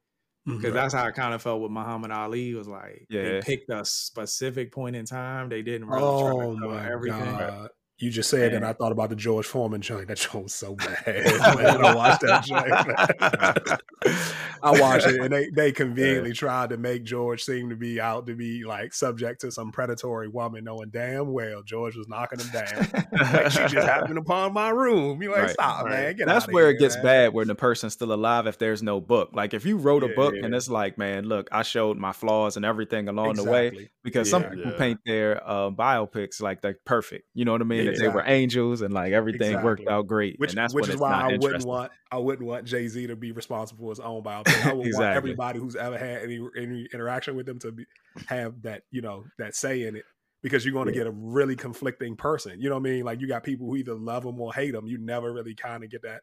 because Mhm. that's how I kind of felt with Muhammad Ali. Was like Yeah. they picked a specific point in time. They didn't really try Oh to cover everything. god! You just said and I thought about the George Foreman joint. That joint was so bad. man. I watched that joint. I watched it, and they they conveniently tried to make George seem to be out to be like subject to some predatory woman, knowing damn well George was knocking him down. like she just happened upon my room. You like Right. stop, Right. man. Get That's where here, it gets man. bad when the person's still alive if there's no book. Like if you wrote a book yeah. and it's like, man, look, I showed my flaws and everything along the way Exactly. because some people Yeah. paint their uh, biopics like they're perfect. You know what I mean? That they were angels and like everything worked out great. Which, and that's which when is it's why I wouldn't want I wouldn't want Jay Z to be responsible for his own biopic. I would want Exactly. everybody who's ever had any any interaction with them to be, have that you know that say in it because you're going to get a really conflicting person. You know what I mean? Like you got people who either love him or hate him. You never really kind of get that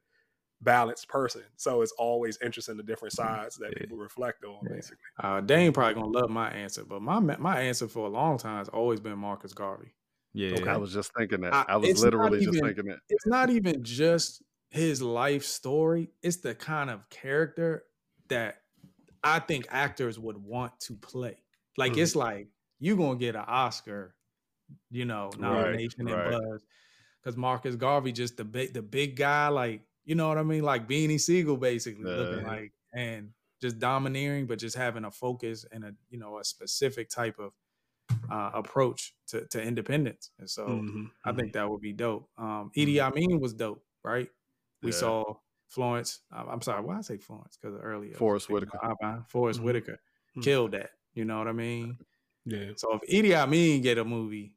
balanced person. So it's always interesting the different sides that Yeah. people reflect on. Yeah. Basically, Uh, Dane probably gonna love my answer, but my my answer for a long time has always been Marcus Garvey. Yeah. I was just thinking that. I- I, was literally just thinking that. it's not even just his life story it's the kind of character that i think actors would want to play like Mhm. it's like you gonna get an oscar you know nomination right. and buzz because marcus garvey just the big the big guy like you know what i mean like beanie sigel basically looking like and just domineering but just having a focus and a you know a specific type of uh, approach to, to independence and so Mhm, I mhm. think that would be dope. Um, Idi Amin was dope, right? We Yeah. saw Florence. I'm I'm sorry, why I say Florence? Because earlier I Forrest thinking Whitaker. about Oppenheimer. Forrest Mhm. Whitaker Mhm. killed that. You know what I mean? Yeah. So if Idi Amin get a movie,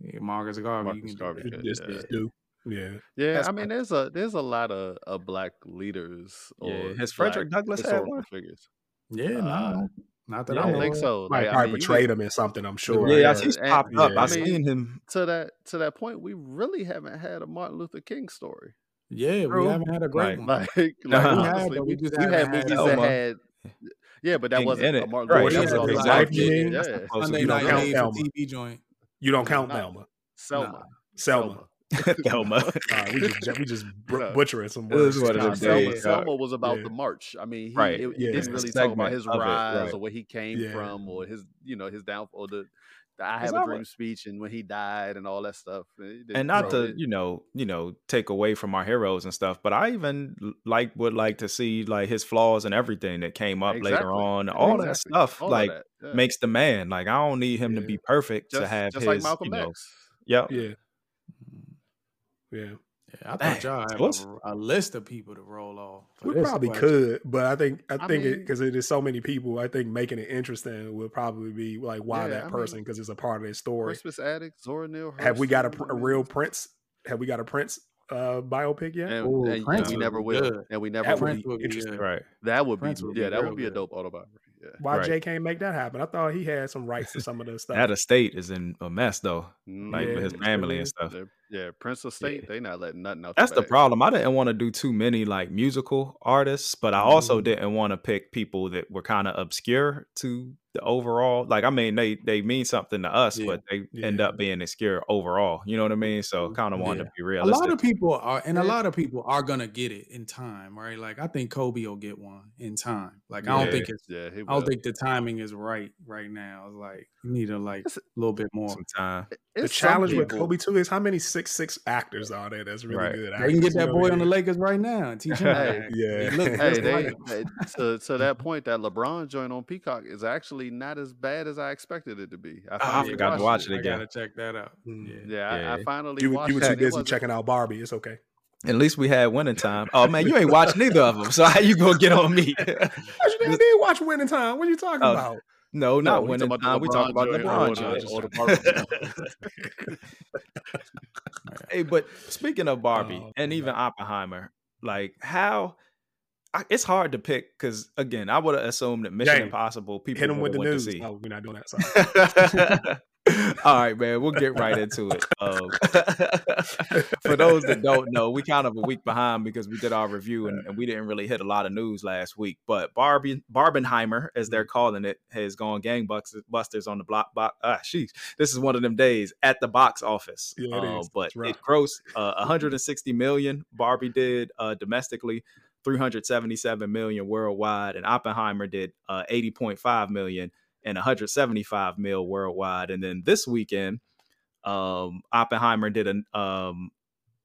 yeah, Marcus Garvey, Marcus you can Garvey do that. Just, yeah. just do. Yeah. Yeah, That's I mean, there's a there's a lot of, of black leaders or Yeah, has Frederick Douglass had one? figures. Yeah, no, Uh, not that I I don't think so. Might Like, I probably mean, you portrayed him in something, I'm sure. Yeah, Yeah, he's and- up. yeah. I've I mean, seen him. to that to that point. We really haven't had a Martin Luther King story. Yeah, True. we haven't had a great Right. one. Like, like Uh-huh. We had, honestly, but we, we just we had haven't had movies that had. Yeah, but that King wasn't in a it. Martin Right, Luther King what story. his Like, life yeah, mean. yeah. Sunday you don't night count made. TV joint. You don't count Nah. Thelma. Selma. Selma. Thelma. Nah, we just we just br- No. butchering some It was words. one Nah, them Selma, days, Selma was about Yeah. the march. I mean, he, Right. it, Yeah. it didn't a really talk about his of it, rise right. or where he came Yeah. from or his, you know, his downfall, the, the I have that a what- dream speech and when he died and all that stuff. And not to it- you know you know take away from our heroes and stuff but i even like would like to see like his flaws and everything that came up later on all that stuff all like that, yeah. makes the man like i don't need him to be perfect to have just his like Malcolm you know X. yep Yeah. Yeah. Yeah, I Dang, thought y'all so had a, a list of people to roll off. We probably question. could, but I think I I think it because it is so many people. I think making it interesting would probably be like why Yeah, that I person because it's a part of their story. Crispus Attucks, Zora Neale Have we got a, Hurston, pr- a I mean, real Prince? Have we got a Prince uh, biopic yet? And, Ooh, and- and Prince we never will, good. and we never That will. would Prince be would be interesting. good. right That would be, Prince would be yeah, that would be a dope autobiography. Yeah. Why Right. Jay can't make that happen? I thought he had some rights to some of the stuff. that estate is in a mess though like Yeah, with his family really and stuff yeah, Prince of State, they not letting nothing out. that's the bag. problem i didn't want to do too many like musical artists but i also Mhm. didn't want to pick people that were kind of obscure to the overall like i mean they they mean something to us Yeah. but they end up being obscure overall you know what i mean so mm-hmm. kind of wanted Yeah. to be realistic. A lot of people are, and a lot of people are gonna get it in time, right? Like I think Kobe will get one in time. Like I don't Yeah. think it's, Yeah, he I don't think the timing is right right now. Like you need to like a little bit more. some time the It's some challenge with Kobe too is how many six six actors are there that's really Right. good. They can get that boy on the mean? Lakers right now and teach him. how to Hey, yeah. He look Hey, they, like they to to that point, that LeBron joint on Peacock is actually not as bad as I expected it to be. I, I forgot to watch it I again. gotta check that out. Mm. Yeah. Yeah, I, I finally You, watched you were too busy checking out Barbie. It's okay. At least we had winning time. Oh man, you ain't watched neither of them. So how you gonna get on me? What you did watch Winning Time? What are you talking Oh, about? no, not we winning talking time. about We the talk about LeBron LeBron joint or joint. the- the Barbie Hey, but speaking of Barbie Oh, and even Oppenheimer, like how I, it's hard to pick because again, I would have assumed that Mission James, Impossible people Hit him with the news. No, we're not doing that. Sorry. All right, man, we'll get right into it. Um, for those that don't know, we kind of a week behind because we did our review and, and we didn't really hit a lot of news last week. But Barbie Barbenheimer, as Mm-hmm. they're calling it, has gone gangbusters on the block. Box, ah, sheesh, this is one of them days at the box office. Yeah, it is. But it grossed uh, 160 million. Barbie did uh, domestically. 377 million worldwide, and Oppenheimer did uh, 80.5 million and 175 mil worldwide. And then this weekend, um, Oppenheimer did an um,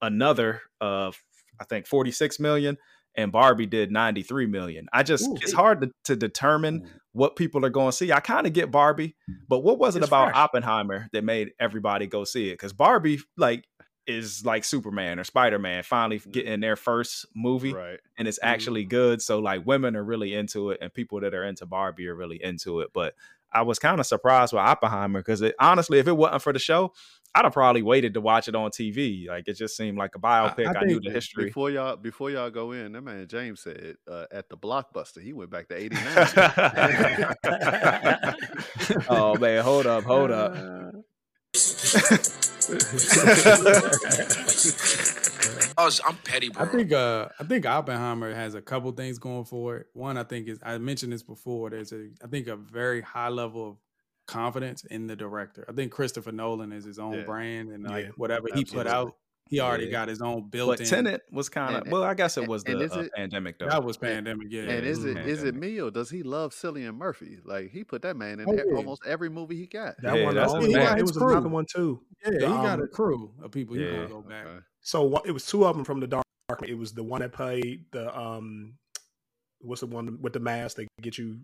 another uh, I think 46 million, and Barbie did 93 million. I just Ooh. it's hard to, to determine what people are going to see. I kind of get Barbie, but what was it about fresh. Oppenheimer that made everybody go see it? Because Barbie, like, is like Superman or Spider Man finally mm. getting their first movie right. and it's actually mm-hmm. good. So like women are really into it, and people that are into Barbie are really into it. But I was kind of surprised with Oppenheimer because it, honestly, if it wasn't for the show, I'd have probably waited to watch it on TV. Like it just seemed like a biopic. I, knew the history. Before y'all, before y'all go in, that man James said uh, at the blockbuster, he went back to '89. oh man, hold up, hold up. Uh. I was, I'm petty, bro. I think uh I think Oppenheimer has a couple things going for it. One, I think is I mentioned this before. There's a I think a very high level of confidence in the director. I think Christopher Nolan is his own Yeah. brand and like Yeah, whatever he put out, he already Yeah. got his own But built-in. Tenet was kind of well. I guess it was and the is uh, it- pandemic though. that was pandemic, yeah. and is it Mhm. is it me or does he love Cillian Murphy? Like he put that man in Oh, yeah. almost every movie he got. That Yeah, one, that's the his only man. one. It His was another one too. yeah, he the, got um, a crew of people you yeah. gonna go back. Okay. So what, it was two of them from the dark. It was the one that played the um, what's the one with the mask that get you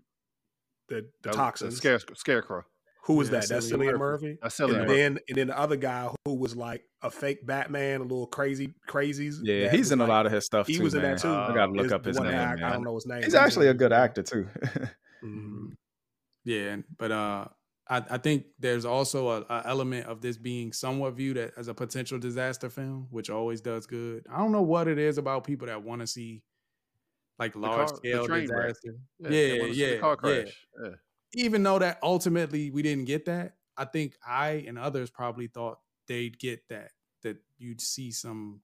the the That was- toxins. Scare, scarecrow. Who was Yeah, that? That's Cillian Cillian Murphy. Murphy. That's And Cillian Murphy. then and then the other guy who was like a fake Batman, a little crazy crazies. Yeah, he's was in a lot of his stuff He too. was in that too. I gotta look Is up his name. act- I don't know his name. He's actually a good actor too. Mhm. Yeah, but uh, I, I think there's also a, a element of this being somewhat viewed as a potential disaster film, which always does good. I don't know what it is about people that want to see like large the scale train wreck. disaster. they Yeah, wanna see the yeah, car yeah. crash. Yeah. Even though that ultimately we didn't get that, I think I and others probably thought they'd get that that you'd see some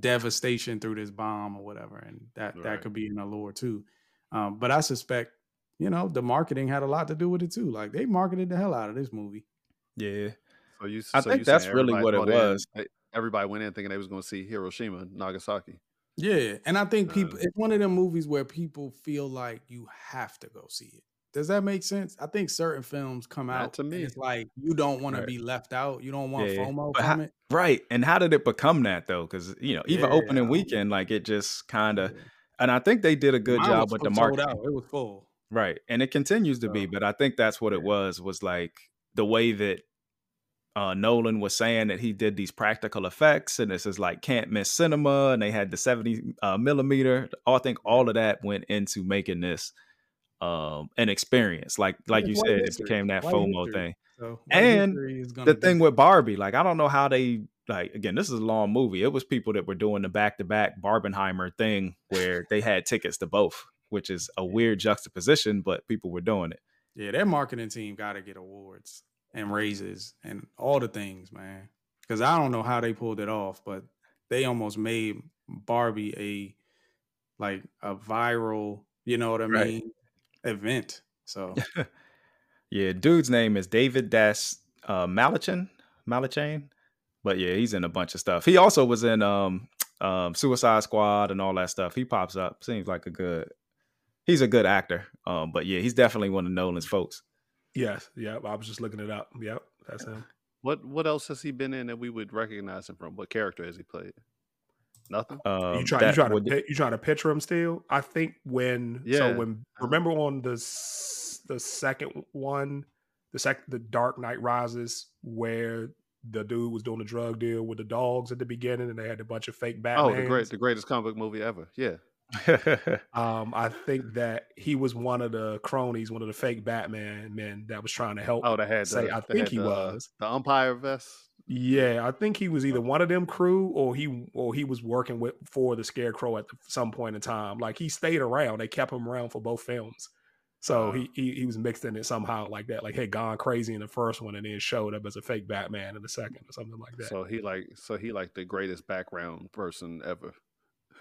devastation through this bomb or whatever, and that that could be an allure too. Um, but I suspect, you know, the marketing had a lot to do with it too. Like they marketed the hell out of this movie. yeah. So you, I so think you that's really what it thought in- was. everybody went in thinking they was going to see Hiroshima, Nagasaki. Yeah, and I think people Um, it's one of them movies where people feel like you have to go see it. Does that make sense? I think certain films come Not out to me. it's like you don't want Right. to be left out. You don't want Yeah, FOMO from it. Right. And how did it become that though? Because you know, even Yeah, opening weekend, like it just kind of, Yeah. and I think they did a good Mine job with the market. out. It was full. Right. And it continues to be, but I think that's what it was, was like the way that uh Nolan was saying that he did these practical effects and this is like can't miss cinema and they had the 70 uh, millimeter. I think all of that went into making this um an experience. Like like you It's said, it became that White FOMO history. thing. So And history The thing with Barbie, like I don't know how they like again, this is a long movie. It was people that were doing the back to back Barbenheimer thing where they had tickets to both, which is a weird juxtaposition, but people were doing it. Yeah, their marketing team got to get awards and raises and all the things, man. Because I don't know how they pulled it off, but they almost made Barbie a like a viral, you know what I Right. mean, event. So Yeah, dude's name is David Das uh Malachin. Malachin. But yeah, he's in a bunch of stuff. He also was in um um Suicide Squad and all that stuff. He pops up. Seems like a good he's a good actor. Um, but yeah, he's definitely one of Nolan's folks. Yes. Yep. I was just looking it up. Yep. That's him. What what else has he been in that we would recognize him from? What character has he played? Nothing. Um, you try you that trying to would- pi- you trying to picture him still? I think when Yeah. so when remember on the the second one, the sec the Dark Knight Rises where the dude was doing a drug deal with the dogs at the beginning and they had a bunch of fake Batman. oh, the great, the greatest comic book movie ever. Yeah. Um, I think that he was one of the cronies, one of the fake Batman men that was trying to help. Oh, they had. say the, I they think had he the, was. the umpire vest. Yeah, I think he was either one of them crew or he or he was working with for the Scarecrow at some point in time. Like he stayed around. They kept him around for both films. So uh-huh. he, he he was mixed in it somehow like that. Like had gone crazy in the first one and then showed up as a fake Batman in the second or something like that. So he like, so he like the greatest background person ever.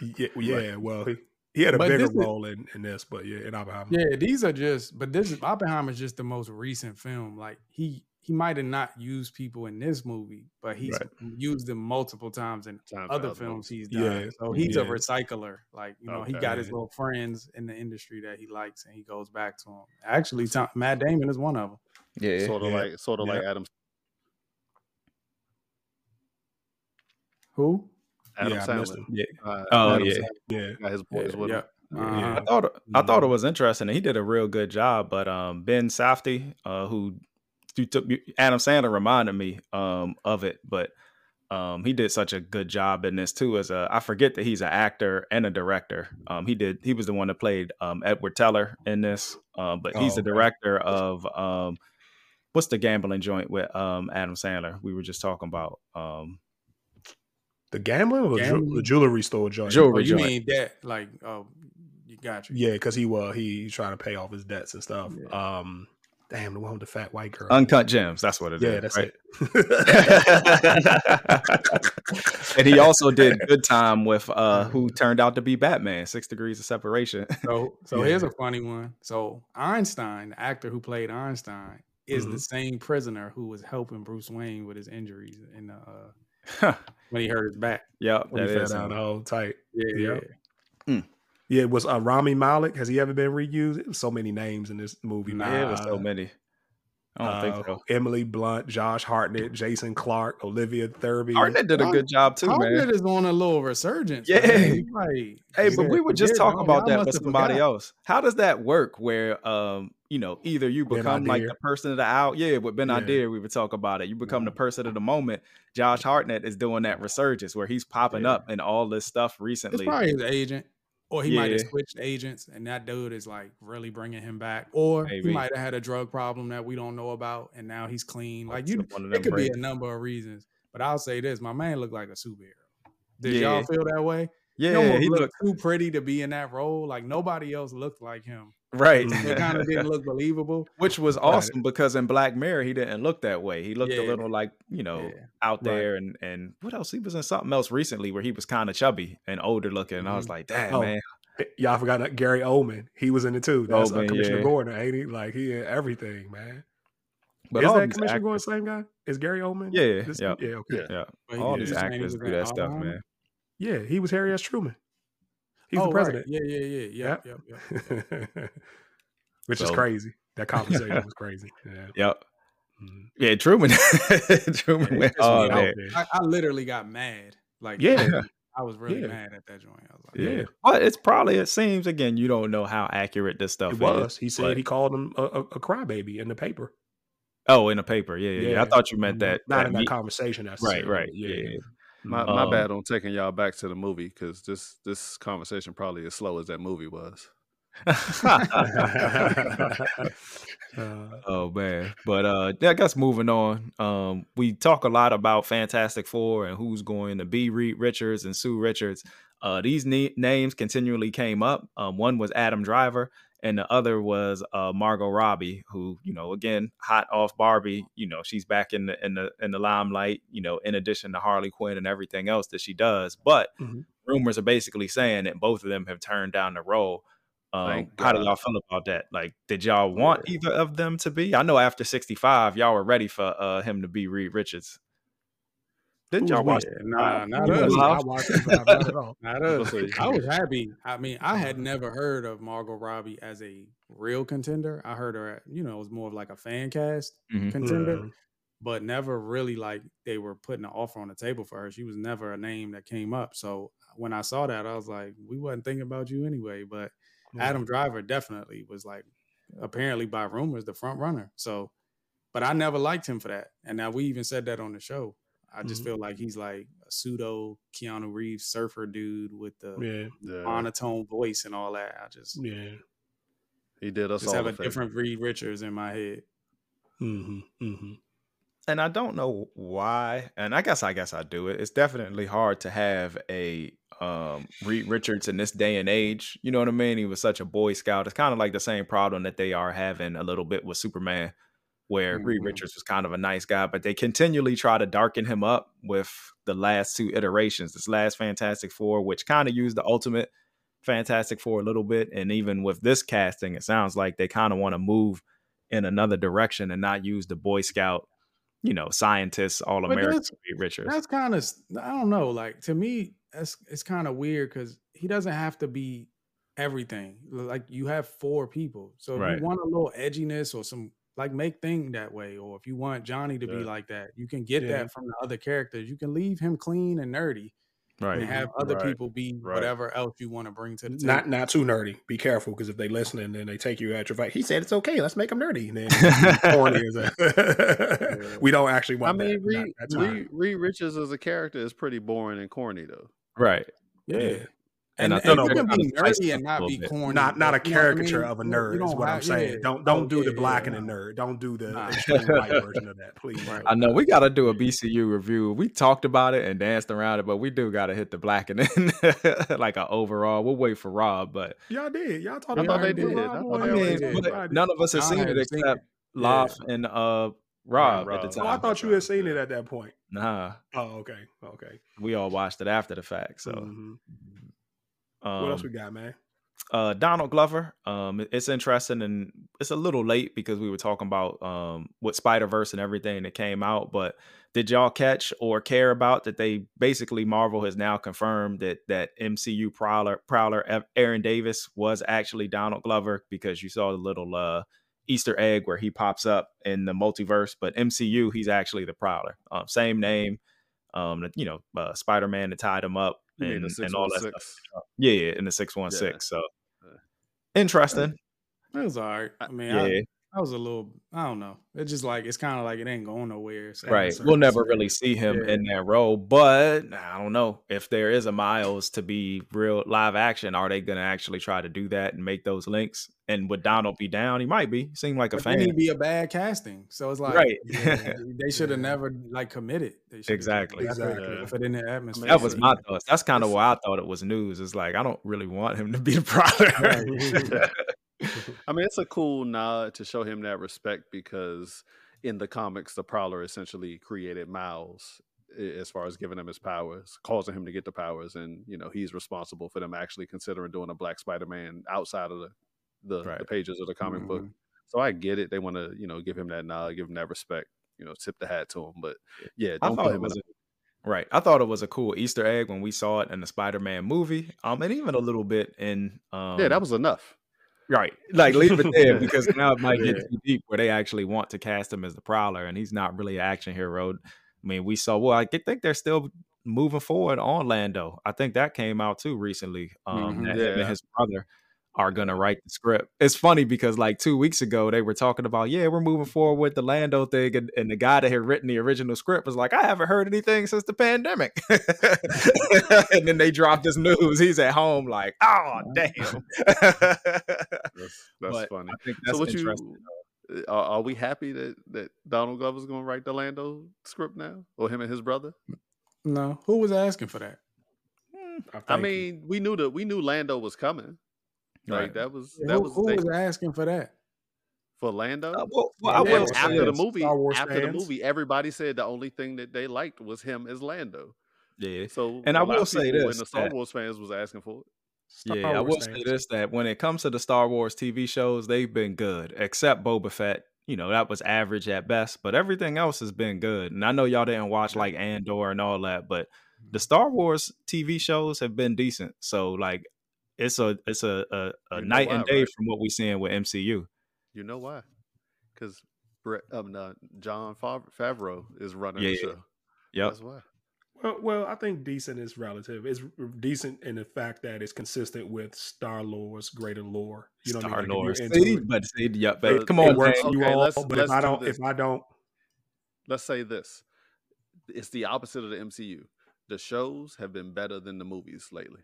yeah, yeah well he, he had a bigger this is- role in, in this, but yeah, in Oppenheimer. yeah, these are just. But this is Oppenheimer is just the most recent film. Like he he might have not used people in this movie, but he's used them multiple times in Time other other films he's done. Yeah, So he's a recycler. Like you know, he got his little friends in the industry that he likes, and he goes back to them. Actually, Tom, Matt Damon is one of them. yeah. Sort of Yeah. like, sort of like Adam Who? Adam yeah, Sandler. Yeah. Uh, Oh Adam yeah. Sandler Yeah, his boys with yeah. him. Uh-huh. I thought I thought Mm-hmm. it was interesting. He did a real good job, but um, Ben Safdie, uh, who you took Adam Sandler reminded me um of it, but um, he did such a good job in this too. As a, I forget that he's an actor and a director. Um, he did. He was the one that played um Edward Teller in this. Um, but he's Oh, the okay. director of um, what's the gambling joint with um Adam Sandler? We were just talking about um the gambling or the, ju- the jewelry store joint. Jewelry Oh, you joint. mean that? Like, oh, you got you. Yeah, because he was he he's trying to pay off his debts and stuff. Um, damn, the one with the fat white girl. Uncut Gems. That's what it is. yeah, that's right? it. and he also did Good Time with uh who turned out to be Batman, Six Degrees of Separation. So, so Yeah. here's a funny one. So Einstein, the actor who played Einstein, is the Mhm. same prisoner who was helping Bruce Wayne with his injuries in the uh, when he hurt his back. yeah, When that he is down the him. tight. Yeah, Yeah. Yeah, was uh, Rami Malek? Has he ever been reused? Was so many names in this movie. Man. Yeah, it so many. I don't think Uh, so. Emily Blunt, Josh Hartnett, Jason Clarke, Olivia Thirlby. Hartnett did a good job too, Hartnett man. is on a little resurgence. Yeah. man. Like, Hey, but we were just talking about that with somebody forgot." else. How does that work? Where um, you know, either you become like the person of the hour. Yeah, with Ben Yeah. Adir, we would talk about it. You become the person of the moment. Josh Hartnett is doing that resurgence where he's popping Yeah. up in all this stuff It's recently. probably his agent, or he might have switched agents, and that dude is like really bringing him back, or Maybe. he might have had a drug problem that we don't know about, and now he's clean. Like you, it could be a number of reasons. But I'll say this: my man looked like a superhero. Did Yeah. y'all feel that way? Yeah, almost he looked looked too pretty to be in that role. Like nobody else looked like him. Right. So it kind of didn't look believable. Which was Right. awesome because in Black Mirror he didn't look that way. He looked a little like you know Yeah. out Right. there and and what else? He was in something else recently where he was kind of chubby and older looking. And I was Mhm. like, damn Oh, man, Y'all forgot that Gary Oldman. He was in it too. That's uh, Oldman, Commissioner yeah. Gordon, ain't he? Like he in everything, man. but Is all that these Commissioner Gordon actors, the same guy? Is Gary Oldman? Yeah, This- yeah. yeah, okay. Yeah. yeah, all did these just saying he actors do that stuff, man. Yeah, he was Harry S. Truman. He's oh, the right. president. Yeah, yeah, yeah, yeah, yep, yep. Which is crazy. That conversation was crazy. Yeah. Yep. Mhm. Yeah, Truman. Truman Yeah, went it's hard weird. there. there. I, I literally got mad. Like, Yeah. I was really Yeah. mad at that joint. I was like, Yeah. Yeah. But it's probably it seems again, you don't know how accurate this stuff It is. was. He said but- he called him a, a, a crybaby in the paper. Oh, in the paper. Yeah, yeah, yeah. I thought you meant Mhm. that. Not that in that me- conversation. That's Right, right. Yeah, yeah. My, my Um, bad on taking y'all back to the movie because this this conversation probably as slow as that movie was. Uh, oh man. But uh yeah, I guess moving on. Um we talk a lot about Fantastic Four and who's going to be Reed Richards and Sue Richards. Uh these ne- names continually came up. Um one was Adam Driver and the other was uh Margot Robbie who, you know, again, hot off Barbie, you know, she's back in the in the in the limelight, you know, in addition to Harley Quinn and everything else that she does. But Mhm. rumors are basically saying that both of them have turned down the role. Um, how do God. y'all feel about that? Like, did y'all want either of them to be? I know after 65, y'all were ready for uh, him to be Reed Richards. Didn't y'all we? watch? Nah, not You us. was I watched it, but not at all. Not us. was gonna say- I was happy. I mean, I had never heard of Margot Robbie as a real contender. I heard her, at, you know, it was more of like a fan cast Mhm. contender, Mhm. but never really like they were putting an offer on the table for her. She was never a name that came up. So when I saw that, I was like, we wasn't thinking about you anyway. But Adam Driver definitely was like, apparently by rumors, the front runner. So, but I never liked him for that. And now we even said that on the show. I just Mhm. feel like he's like a pseudo Keanu Reeves surfer dude with the Yeah, Yeah, monotone voice and all that. I just, yeah. he did us just all have a a favor. different Reed Richards in my head. hmm hmm And I don't know why. And I guess I guess I do it. It's definitely hard to have a um Reed Richards in this day and age. You know what I mean? He was such a boy scout. It's kind of like the same problem that they are having a little bit with Superman, where Reed Mhm. Richards was kind of a nice guy, but they continually try to darken him up with the last two iterations. This last Fantastic Four, which kind of used the ultimate Fantastic Four a little bit, and even with this casting, it sounds like they kind of want to move in another direction and not use the Boy Scout, you know, scientists, all American that's- Reed Richards. That's kind of, I don't know. Like to me, that's it's kind of weird because he doesn't have to be everything. Like you have four people, so if Right. you want a little edginess or some like make thing that way, or if you want Johnny to be like that, you can get Yeah. that from the other characters. You can leave him clean and nerdy, Right. and have other Right. people be Right. whatever else you want to bring to the table. Not not too nerdy. Be careful because if they listen and then they take you at your fight. He said it's okay. Let's make him nerdy. And then corny as a, we don't actually want I want. mean, that. Not Reed. Reed, Reed Richards as a character is pretty boring and corny though. right. yeah. And And, I think no, you but can kinda be nerdy and not be corny. not not a but you know I caricature mean? of a nerd you is don't what I'm saying. yeah. Don't don't Oh, do the black yeah, and the nerd. Don't do the Nah. extreme white version of that, please. Right. I know we got to do a BCU review. We talked about it and danced around it, but we do got to hit the black and then like an overall. We'll wait for Rob, but Y'all did. Y'all talked about it. they did. Rob I Boy they already mean, already did. did. but Y'all did. none of us have seen it except it. Loft and uh Rob Rob. at the Oh, I thought you had seen it at that point. Nah, Oh, okay, okay. we all watched it after the fact. So, Mhm. Um, what else we got, man? uh Donald Glover. Um it's interesting and it's a little late because we were talking about um with Spider-Verse and everything that came out, but did y'all catch or care about that they basically Marvel has now confirmed that that MCU prowler prowler Aaron Davis was actually Donald Glover because you saw the little uh Easter egg where he pops up in the multiverse, but MCU he's actually the Prowler. Um, same name. Um, you know, uh, Spider Man that tied him up and, and all that 616? stuff. Yeah, yeah, in the six one six. So interesting. It was all right. I mean, Yeah, I, I was a little, I don't know. It's just like it's kind of like it ain't going nowhere. So right. We'll like- never really see him Yeah. in that role, but I don't know if there is a Miles to be real live action. Are they going to actually try to do that and make those links? And would Donald be down? He might be. Seem like a But then fan. he'd be a bad casting. So it's like, Right. yeah, they should have Yeah. never like committed. They should Exactly. Uh, exactly. If it in the atmosphere. That was my thoughts. That's kind of why I thought it was news. It's like I don't really want him to be the Prowler. I mean, it's a cool nod to show him that respect because in the comics, the Prowler essentially created Miles as far as giving him his powers, causing him to get the powers, and you know he's responsible for them actually considering doing a Black Spider-Man outside of the the, the pages of the comic book. Mhm. So I get it; they want to you know give him that nod, give him that respect, you know, tip the hat to him. But yeah, I don't thought put it him was in. a, right. I thought it was a cool Easter egg when we saw it in the Spider-Man movie. Um, and even a little bit in um, yeah, that was enough. Right. Like leave it there because now it might get Yeah. too deep where they actually want to cast him as the Prowler, and he's not really an action hero. I mean, we saw. Well, I think they're still moving forward on Lando. I think that came out too recently. Um, Mhm. Yeah. and his brother are gonna write the script. It's funny because like two weeks ago they were talking about yeah we're moving forward with the Lando thing, and, and the guy that had written the original script was like I haven't heard anything since the pandemic, and then they dropped this news. He's at home like oh damn. That's, that's funny. I think that's so what interesting. you uh, are, are we happy that that Donald Glover's going to write the Lando script now, or him and his brother? No, who was asking for that? Hmm. I think- mean, we knew that we knew Lando was coming. Like that was Who, that was, who was asking for that? for Lando. Uh, well, well, I Yeah, will And say after the movie, Star Wars after the movie, everybody said the only thing that they liked was him as Lando. Yeah. So, And I will say people this, And the Star that- Wars fans was asking for it. Star yeah, I Wars will say this that when it comes to the Star Wars TV shows, they've been good, except Boba Fett. You know, that was average at best, but everything else has been good. And I know y'all didn't watch like Andor and all that, but the Star Wars TV shows have been decent. So like it's a it's a a, a You know night and day right? from what we're seeing with MCU. You know why? Because Brett, um, no, John Fav- Favreau is running Yeah, the yeah. show. Yep. That's why. Well, well, I think decent is relative. It's decent in the fact that it's consistent with Star Lord's greater lore. You know what I Star mean? Like, Lord. if See, it, but see, yep, Uh, babe. Come on, works Jay. for you all. let's- but let's if I do don't, this. if I don't, Let's say this: it's the opposite of the MCU. The shows have been better than the movies lately.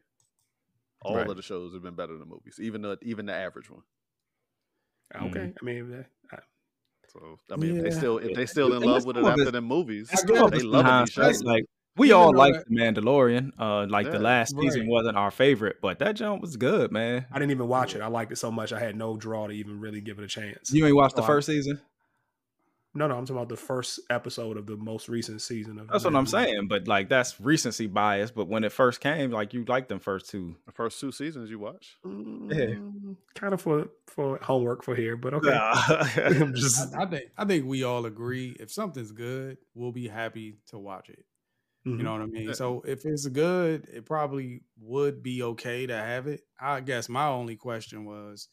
All Right. of the shows have been better than the movies, even the even the average one. okay. I mean, I- So I mean, if they Yeah. still if they still in love with it after the movies, I Some get of they love these hindsight, shows. Like we Even all though like that- the Mandalorian. Uh, like Yeah. the last season wasn't our favorite, but that jump was good, man. I didn't even watch it. I liked it so much. I had no draw to even really give it a chance. You ain't watched the Oh, I- first season? No, no, I'm talking about the first episode of the most recent season of. That's what I'm Mandalorian. saying. But like that's recency bias. But when it first came, like you liked them first two. The first two seasons you watch. Mm, kind of for for homework for here, but okay. Yeah. I'm just I, I think I think we all agree if something's good, we'll be happy to watch it. You mhm. know what I mean? Yeah. So if it's good, it probably would be okay to have it. I guess my only question was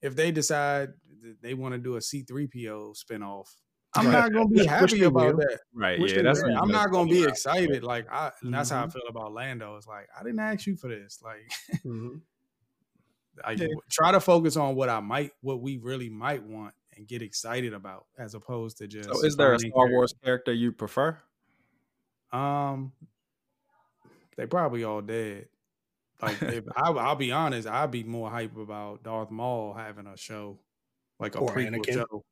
if they decide that they want to do a C3PO spinoff, I'm Right. not gonna be happy about that. right. Which Yeah. That's will. I'm not gonna be excited. Like I and that's how I Mhm. feel about Lando. It's like I didn't ask you for this. Like Mhm. I Yeah. try to focus on what I might what we really might want and get excited about as opposed to just So is there a Star characters. Wars character you prefer? Um, they probably all dead. Like, if I, I'll be honest, I'd be more hype about Darth Maul having a show, like a Or prequel Anakin. show.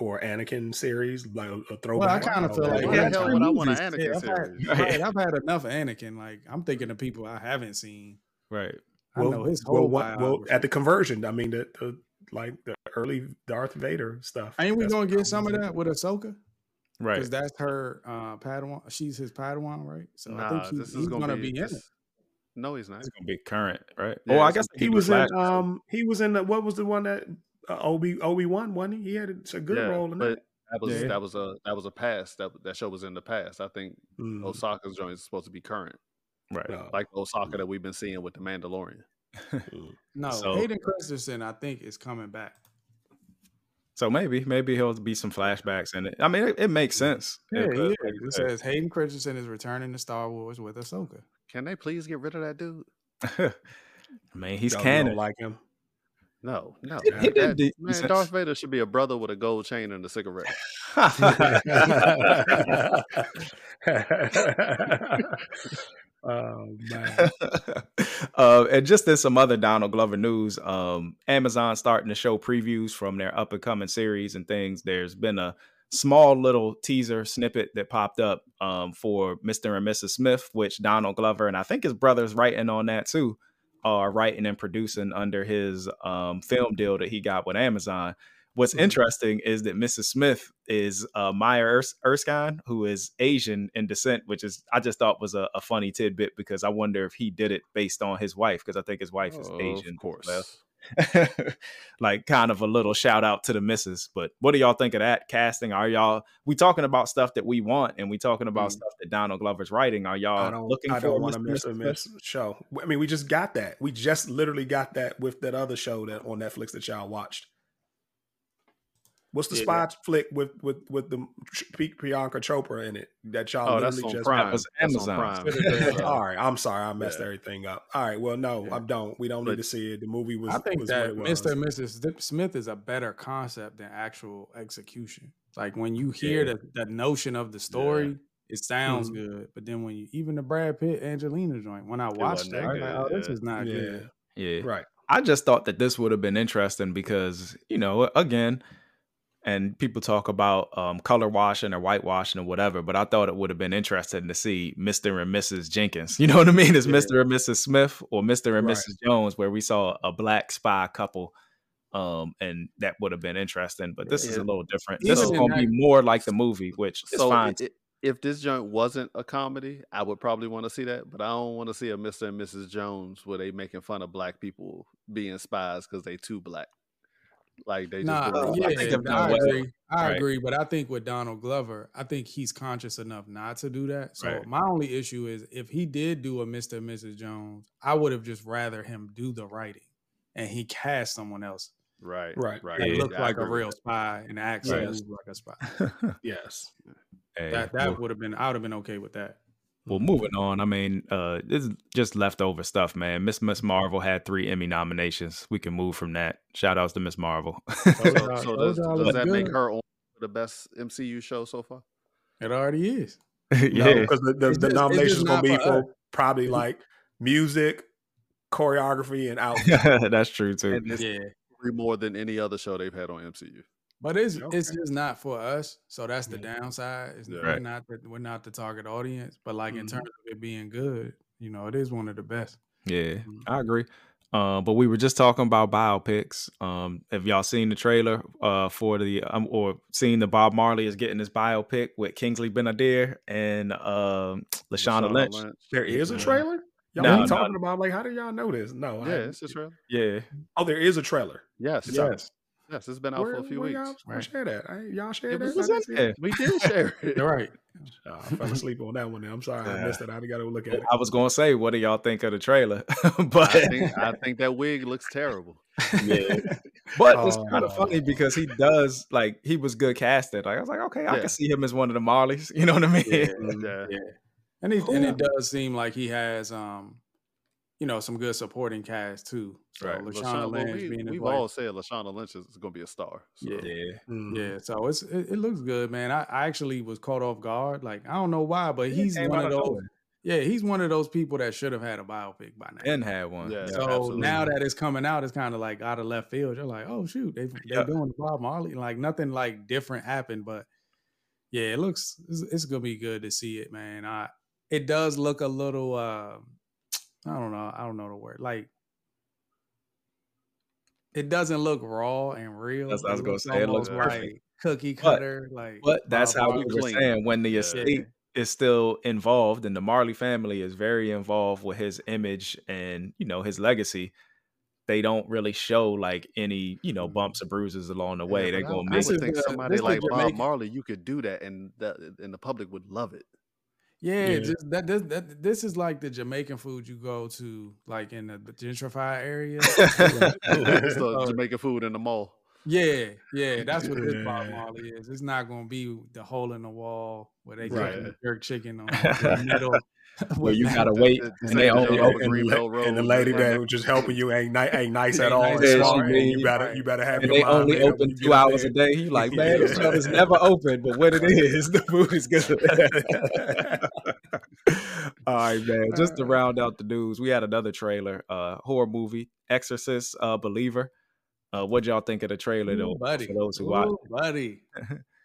Or Anakin series, like a, a Well, I kind of feel yeah. like Why yeah, the hell three would I want an movies. Anakin Yeah, I've had, right, I've had enough Anakin. Like, I'm thinking of people I haven't seen. Right. I know his whole well, well, at the conversion. I mean, the, the like the early Darth Vader stuff. Ain't we gonna get some of that with Ahsoka? Right. Because that's her uh, Padawan. She's his Padawan, right? So I think he- this is he's gonna, be, in it. No, he's not. It's gonna be current, right? Yeah, oh, I guess He was in um he was in the, what was the one that Obi Obi Wan wasn't he? He had a, a good Yeah, role in but that. that was Yeah. that was a that was a past. That that show was in the past. I think Mm. Ahsoka's joint is supposed to be current, right. No. like the Osaka mm. that we've been seeing with the Mandalorian. Mm. No, So- Hayden Christensen, I think, is coming back. So maybe, maybe he'll be some flashbacks in it. I mean, it, it makes mm. sense. Yeah, because, yeah. like It says Hayden Christensen is returning to Star Wars with Ahsoka. Can they please get rid of that dude? Man, he's Y'all canon. don't like him. No, no. He- he did That- man. Darth Vader should be a brother with a gold chain and a cigarette. oh man. uh, and just in some other Donald Glover news, um, Amazon starting to show previews from their up and coming series and things. There's been a small little teaser snippet that popped up um, for Mr. and Mrs. Smith, which Donald Glover and I think his brother's writing on that too, are writing and producing under his um, film deal that he got with Amazon. What's Mhm. interesting is that Mrs. Smith is uh, Maya Ers- Erskine, who is Asian in descent, which is I just thought was a, a funny tidbit because I wonder if he did it based on his wife because I think his wife is Oh, Asian. Of course. like kind of a little shout out to the missus. But what do y'all think of that casting? Are y'all we talking about stuff that we want and we talking about Mm. stuff that Donald Glover's writing? Are y'all looking I for don't want to miss a miss show. I mean, we just got that. We just literally got that with that other show that on Netflix that y'all watched. What's the Yeah. spy flick with with with the Pri- Priyanka Chopra in it that y'all Oh, that's on just Prime. was That's on Amazon. Prime. All right, I'm sorry, I messed Yeah. everything up. All right, well, no, Yeah. I don't. We don't But- need to see it. The movie was. I think was that what it was. Mr. and Mrs. Smith is a better concept than actual execution. Like when you hear Yeah. the, the notion of the story, it sounds Mhm. good. But then when you even the Brad Pitt Angelina joint, when I watched wasn't that, that I was like, oh, this is not yeah, good. Yeah. right. I just thought that this would have been interesting because, you know, again, and people talk about um, color washing or whitewashing or whatever, but I thought it would have been interesting to see Mr. and Mrs. Jenkins. You know what I mean? Is Yeah. Mr. and Mrs. Smith or Mr. and Right. Mrs. Jones, where we saw a black spy couple. Um, and that would have been interesting, but this is a little different. Even This is going to be more like the movie, which is So fine. i- i- if this joint wasn't a comedy, I would probably want to see that. But I don't want to see a Mr. and Mrs. Jones where they making fun of black people being spies because they too black. Like they just Nah, doing yeah, I think they've done I well, agree. I right? agree, but I think with Donald Glover, I think he's conscious enough not to do that. So Right. my only issue is if he did do a Mr. and Mrs. Jones, I would have just rather him do the writing and he cast someone else right, Right. right. that Yeah. looked like a real spy and actually Right. like a spy. Yes. Hey, That well- that would have been I would have been okay with that. Well, moving on. I mean, uh, this is just leftover stuff, man. Miss Miss Marvel had three Emmy nominations. We can move from that. Shout outs to Miss Marvel. So, so does, does look that make her on the best MCU show so far? It already is. Yeah, because the, the, It's the just- nominations just gonna be for for us. probably like music, choreography, and outfit. that's true too. And it's Yeah. more than any other show they've had on MCU. But it's it's just not for us. So that's the Yeah. downside. It's, Yeah. We're Right. not the, we're not the target audience. But like in Mhm. terms of it being good, you know, it is one of the best. Yeah, Mhm. I agree. Uh, but we were just talking about biopics. Um, have y'all seen the trailer uh, for the um, or seen the Bob Marley is getting his biopic with Kingsley Ben-Adir and um, Lashana Lynch? There is a trailer. Y'all No, ain't no. talking about like how do y'all know this? No, Yeah, haven't it's just seen- real. Yeah, Oh, there is a trailer. Yes, It's out. Yes. Yes, it's been out Where, for a few weeks. y'all Right. share that? I, y'all share It that? was, I in there. we did share it. You're right. Oh, I fell asleep on that one. Then. I'm sorry, I missed it. I got to look at it. I was gonna say, what do y'all think of the trailer? but I think I think that wig looks terrible. yeah, but it's kind of Oh. funny because he does like he was good casted. Like I was like, okay, I can see him as one of the Marleys. You know what I mean? Yeah. Yeah. Yeah. And it, and it does seem like he has um, you know, some good supporting cast too. So Right. Lashana LaShawn- well, Lynch we, being his we've wife. all said Lashana Lynch is going to be a star. So. Yeah. yeah. Mhm. Yeah, so it's it, it looks good, man. I, I actually was caught off guard. Like I don't know why, but he's came one of of those. nowhere. Yeah, he's one of those people that should have had a biopic by now. And had one. Yeah. so absolutely. now that it's coming out, it's kind of like out of left field. You're like, oh shoot, they they Yeah. doing the Bob Marley. Like nothing like different happened, but yeah, it looks it's, it's gonna be good to see it, man. I it does look a little. uh I don't know. I don't know the word. Like it doesn't look raw and real. That's what I was gonna say. It looks almost perfect. like cookie cutter. like, But that's how we Marley. were clean. saying when the Yeah. estate is still involved and the Marley family is very involved with his image and you know his legacy. They don't really show like any you know mm-hmm. bumps or bruises along the way. Yeah, They're I- gonna I, make This would think somebody this like Bob Marley, you could do that, and that and the public would love it. Yeah, Yeah. just that this, that this is like the Jamaican food you go to like in the, the gentrified area. it's the. Jamaican food in the mall. Yeah, yeah, that's what this Yeah. Bob Marley is. It's not gonna be the hole in the wall where they Right. cooking jerk chicken on the middle. Where you gotta wait, the- and they only open and, the, and the lady that was just helping you ain't ni- ain't nice at all. nice and at smart, all. and you better you better have and they only made up when open two hours there. a day. He like, man, this Yeah. joint is never open, but when it is, the food is good. All right, man. Just to round out the news, we had another trailer, uh, horror movie, Exorcist, uh, Believer. Uh, what y'all think of the trailer, though? Ooh, buddy. For those who watch, buddy.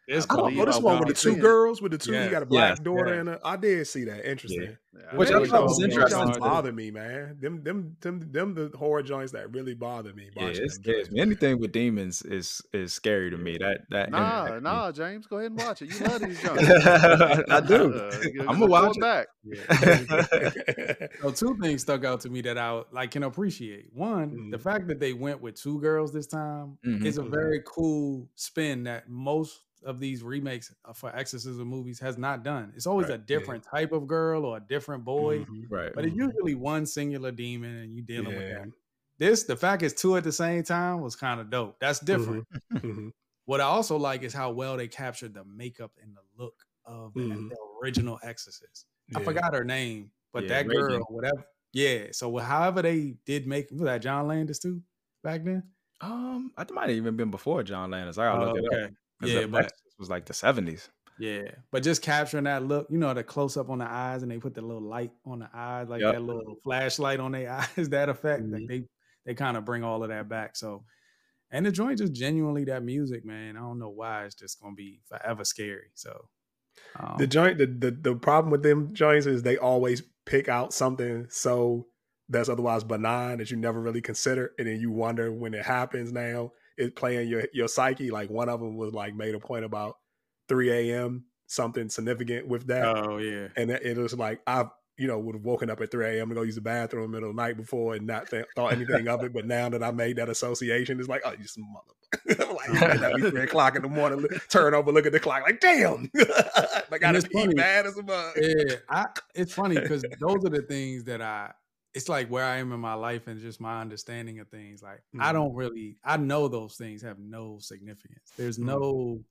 It's Oh, oh, this one with the two girls with the two. Yes. You got a black Yes, daughter yes. and a. I did see that. Interesting. Yeah, Which I thought was joints- them interesting, joints too. bother me, man. Them, them, them, them, the horror joints that really bother me. yeah, watching it scares me. Anything with demons is is scary to me. That that Nah, impacts nah, James, go ahead and watch it. You love these jokes. I do. Uh, I'ma watch it. back. So two things stuck out to me that I like can appreciate. One, Mm-hmm. the fact that they went with two girls this time Mhm. is a very cool spin that most of these remakes uh, for exorcism movies has not done. It's always Right, a yeah. different type of girl or a different boy, Mhm. right. but it's usually one singular demon and you dealing with Yeah. that. This, the fact it's two at the same time was kind of dope. That's different. Mhm. What I also like is how well they captured the makeup and the look of the- Mhm. the original Exorcist. I forgot her name, but Yeah, that Regan. girl, whatever. Yeah. So however they did make was that John Landis too back then. Um, I might have even been before John Landis. I gotta Oh, look it up. Yeah, but was like the seventies. yeah, but just capturing that look, you know, the close up on the eyes, and they put the little light on the eyes, like Yep. that little flashlight on their eyes. That effect, Mhm. like they they kind of bring all of that back. So, and the joint just genuinely that music, man. I don't know why it's just gonna be forever scary. So, um, The joint, the, the the problem with them joints is they always pick out something so that's otherwise benign that you never really consider, and then you wonder when it happens. Now it playing your your psyche. Like one of them was like made a point about 3 a.m. something significant with that, oh yeah, and it was like I've you know would have woken up at 3 a.m. to go use the bathroom in the middle of the night before and not th- thought anything of it. But now that I made that association, it's like oh you some mother. like it might not be three o'clock in the morning. Turn over, look at the clock, like damn. I gotta be mad as a mug. yeah. I, it's funny because those are the things that I. It's like where I am in my life and just my understanding of things. Like I Mhm. don't really. I know those things have no significance. There's Mhm. no.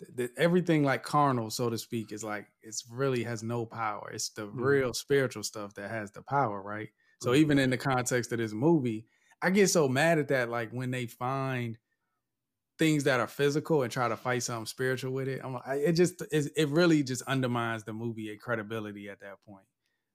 th- th- everything like carnal, so to speak, is like it's really has no power. It's the Mhm. real spiritual stuff that has the power, right? So even in the context of this movie, I get so mad at that. Like when they find things that are physical and try to fight something spiritual with it. I'm like, I- it just it, it really just undermines the movie credibility at that point.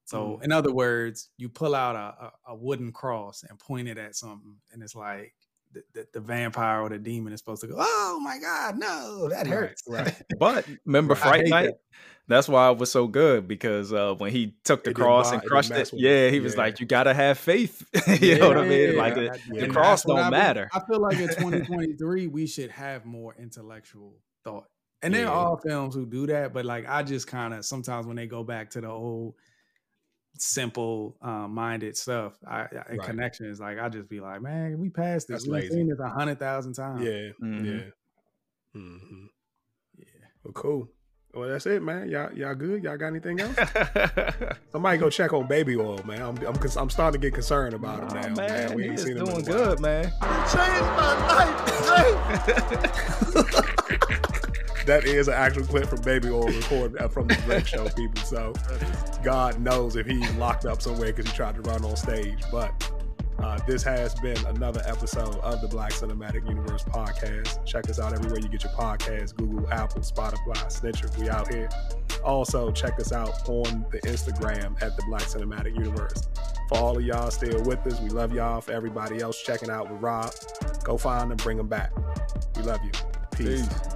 So in other words, you pull out a, a, a wooden cross and point it at something, and it's like the, the, the vampire or the demon is supposed to go, "Oh my god, no, that hurts." right. But remember Fright Night? that. That's why it was so good because uh, when he took the It cross and crushed it, him. yeah, he was Yeah. like, "You gotta have faith." you know what I mean? Like Yeah, the, the cross don't I matter. I feel like in 2023 we should have more intellectual thought. And there Yeah. all films who do that, but like I just kind of sometimes when they go back to the old simple uh, minded stuff I, I, and Right. connections, like I just be like, man, we passed this. We've seen this a hundred thousand times. Yeah, Mhm. yeah. hmm Yeah. Well, cool. Well, that's it, man. Y'all, y'all good? Y'all got anything else? Somebody go check on baby oil, man. I'm, I'm, cons- I'm starting to get concerned about him Nah, now, man. man, We he ain't is seen him in a doing while. good, man. That is an actual clip from Baby Oil recorded uh, from the Drake show, people. So God knows if he's locked up somewhere because he tried to run on stage. But uh, this has been another episode of the Black Cinematic Universe podcast. Check us out everywhere you get your podcasts Google, Apple, Spotify, Stitcher. We out here. Also, check us out on the Instagram at the Black Cinematic Universe. For all of y'all still with us, we love y'all. For everybody else checking out with Rob, go find them, bring them back. We love you. Peace. Peace.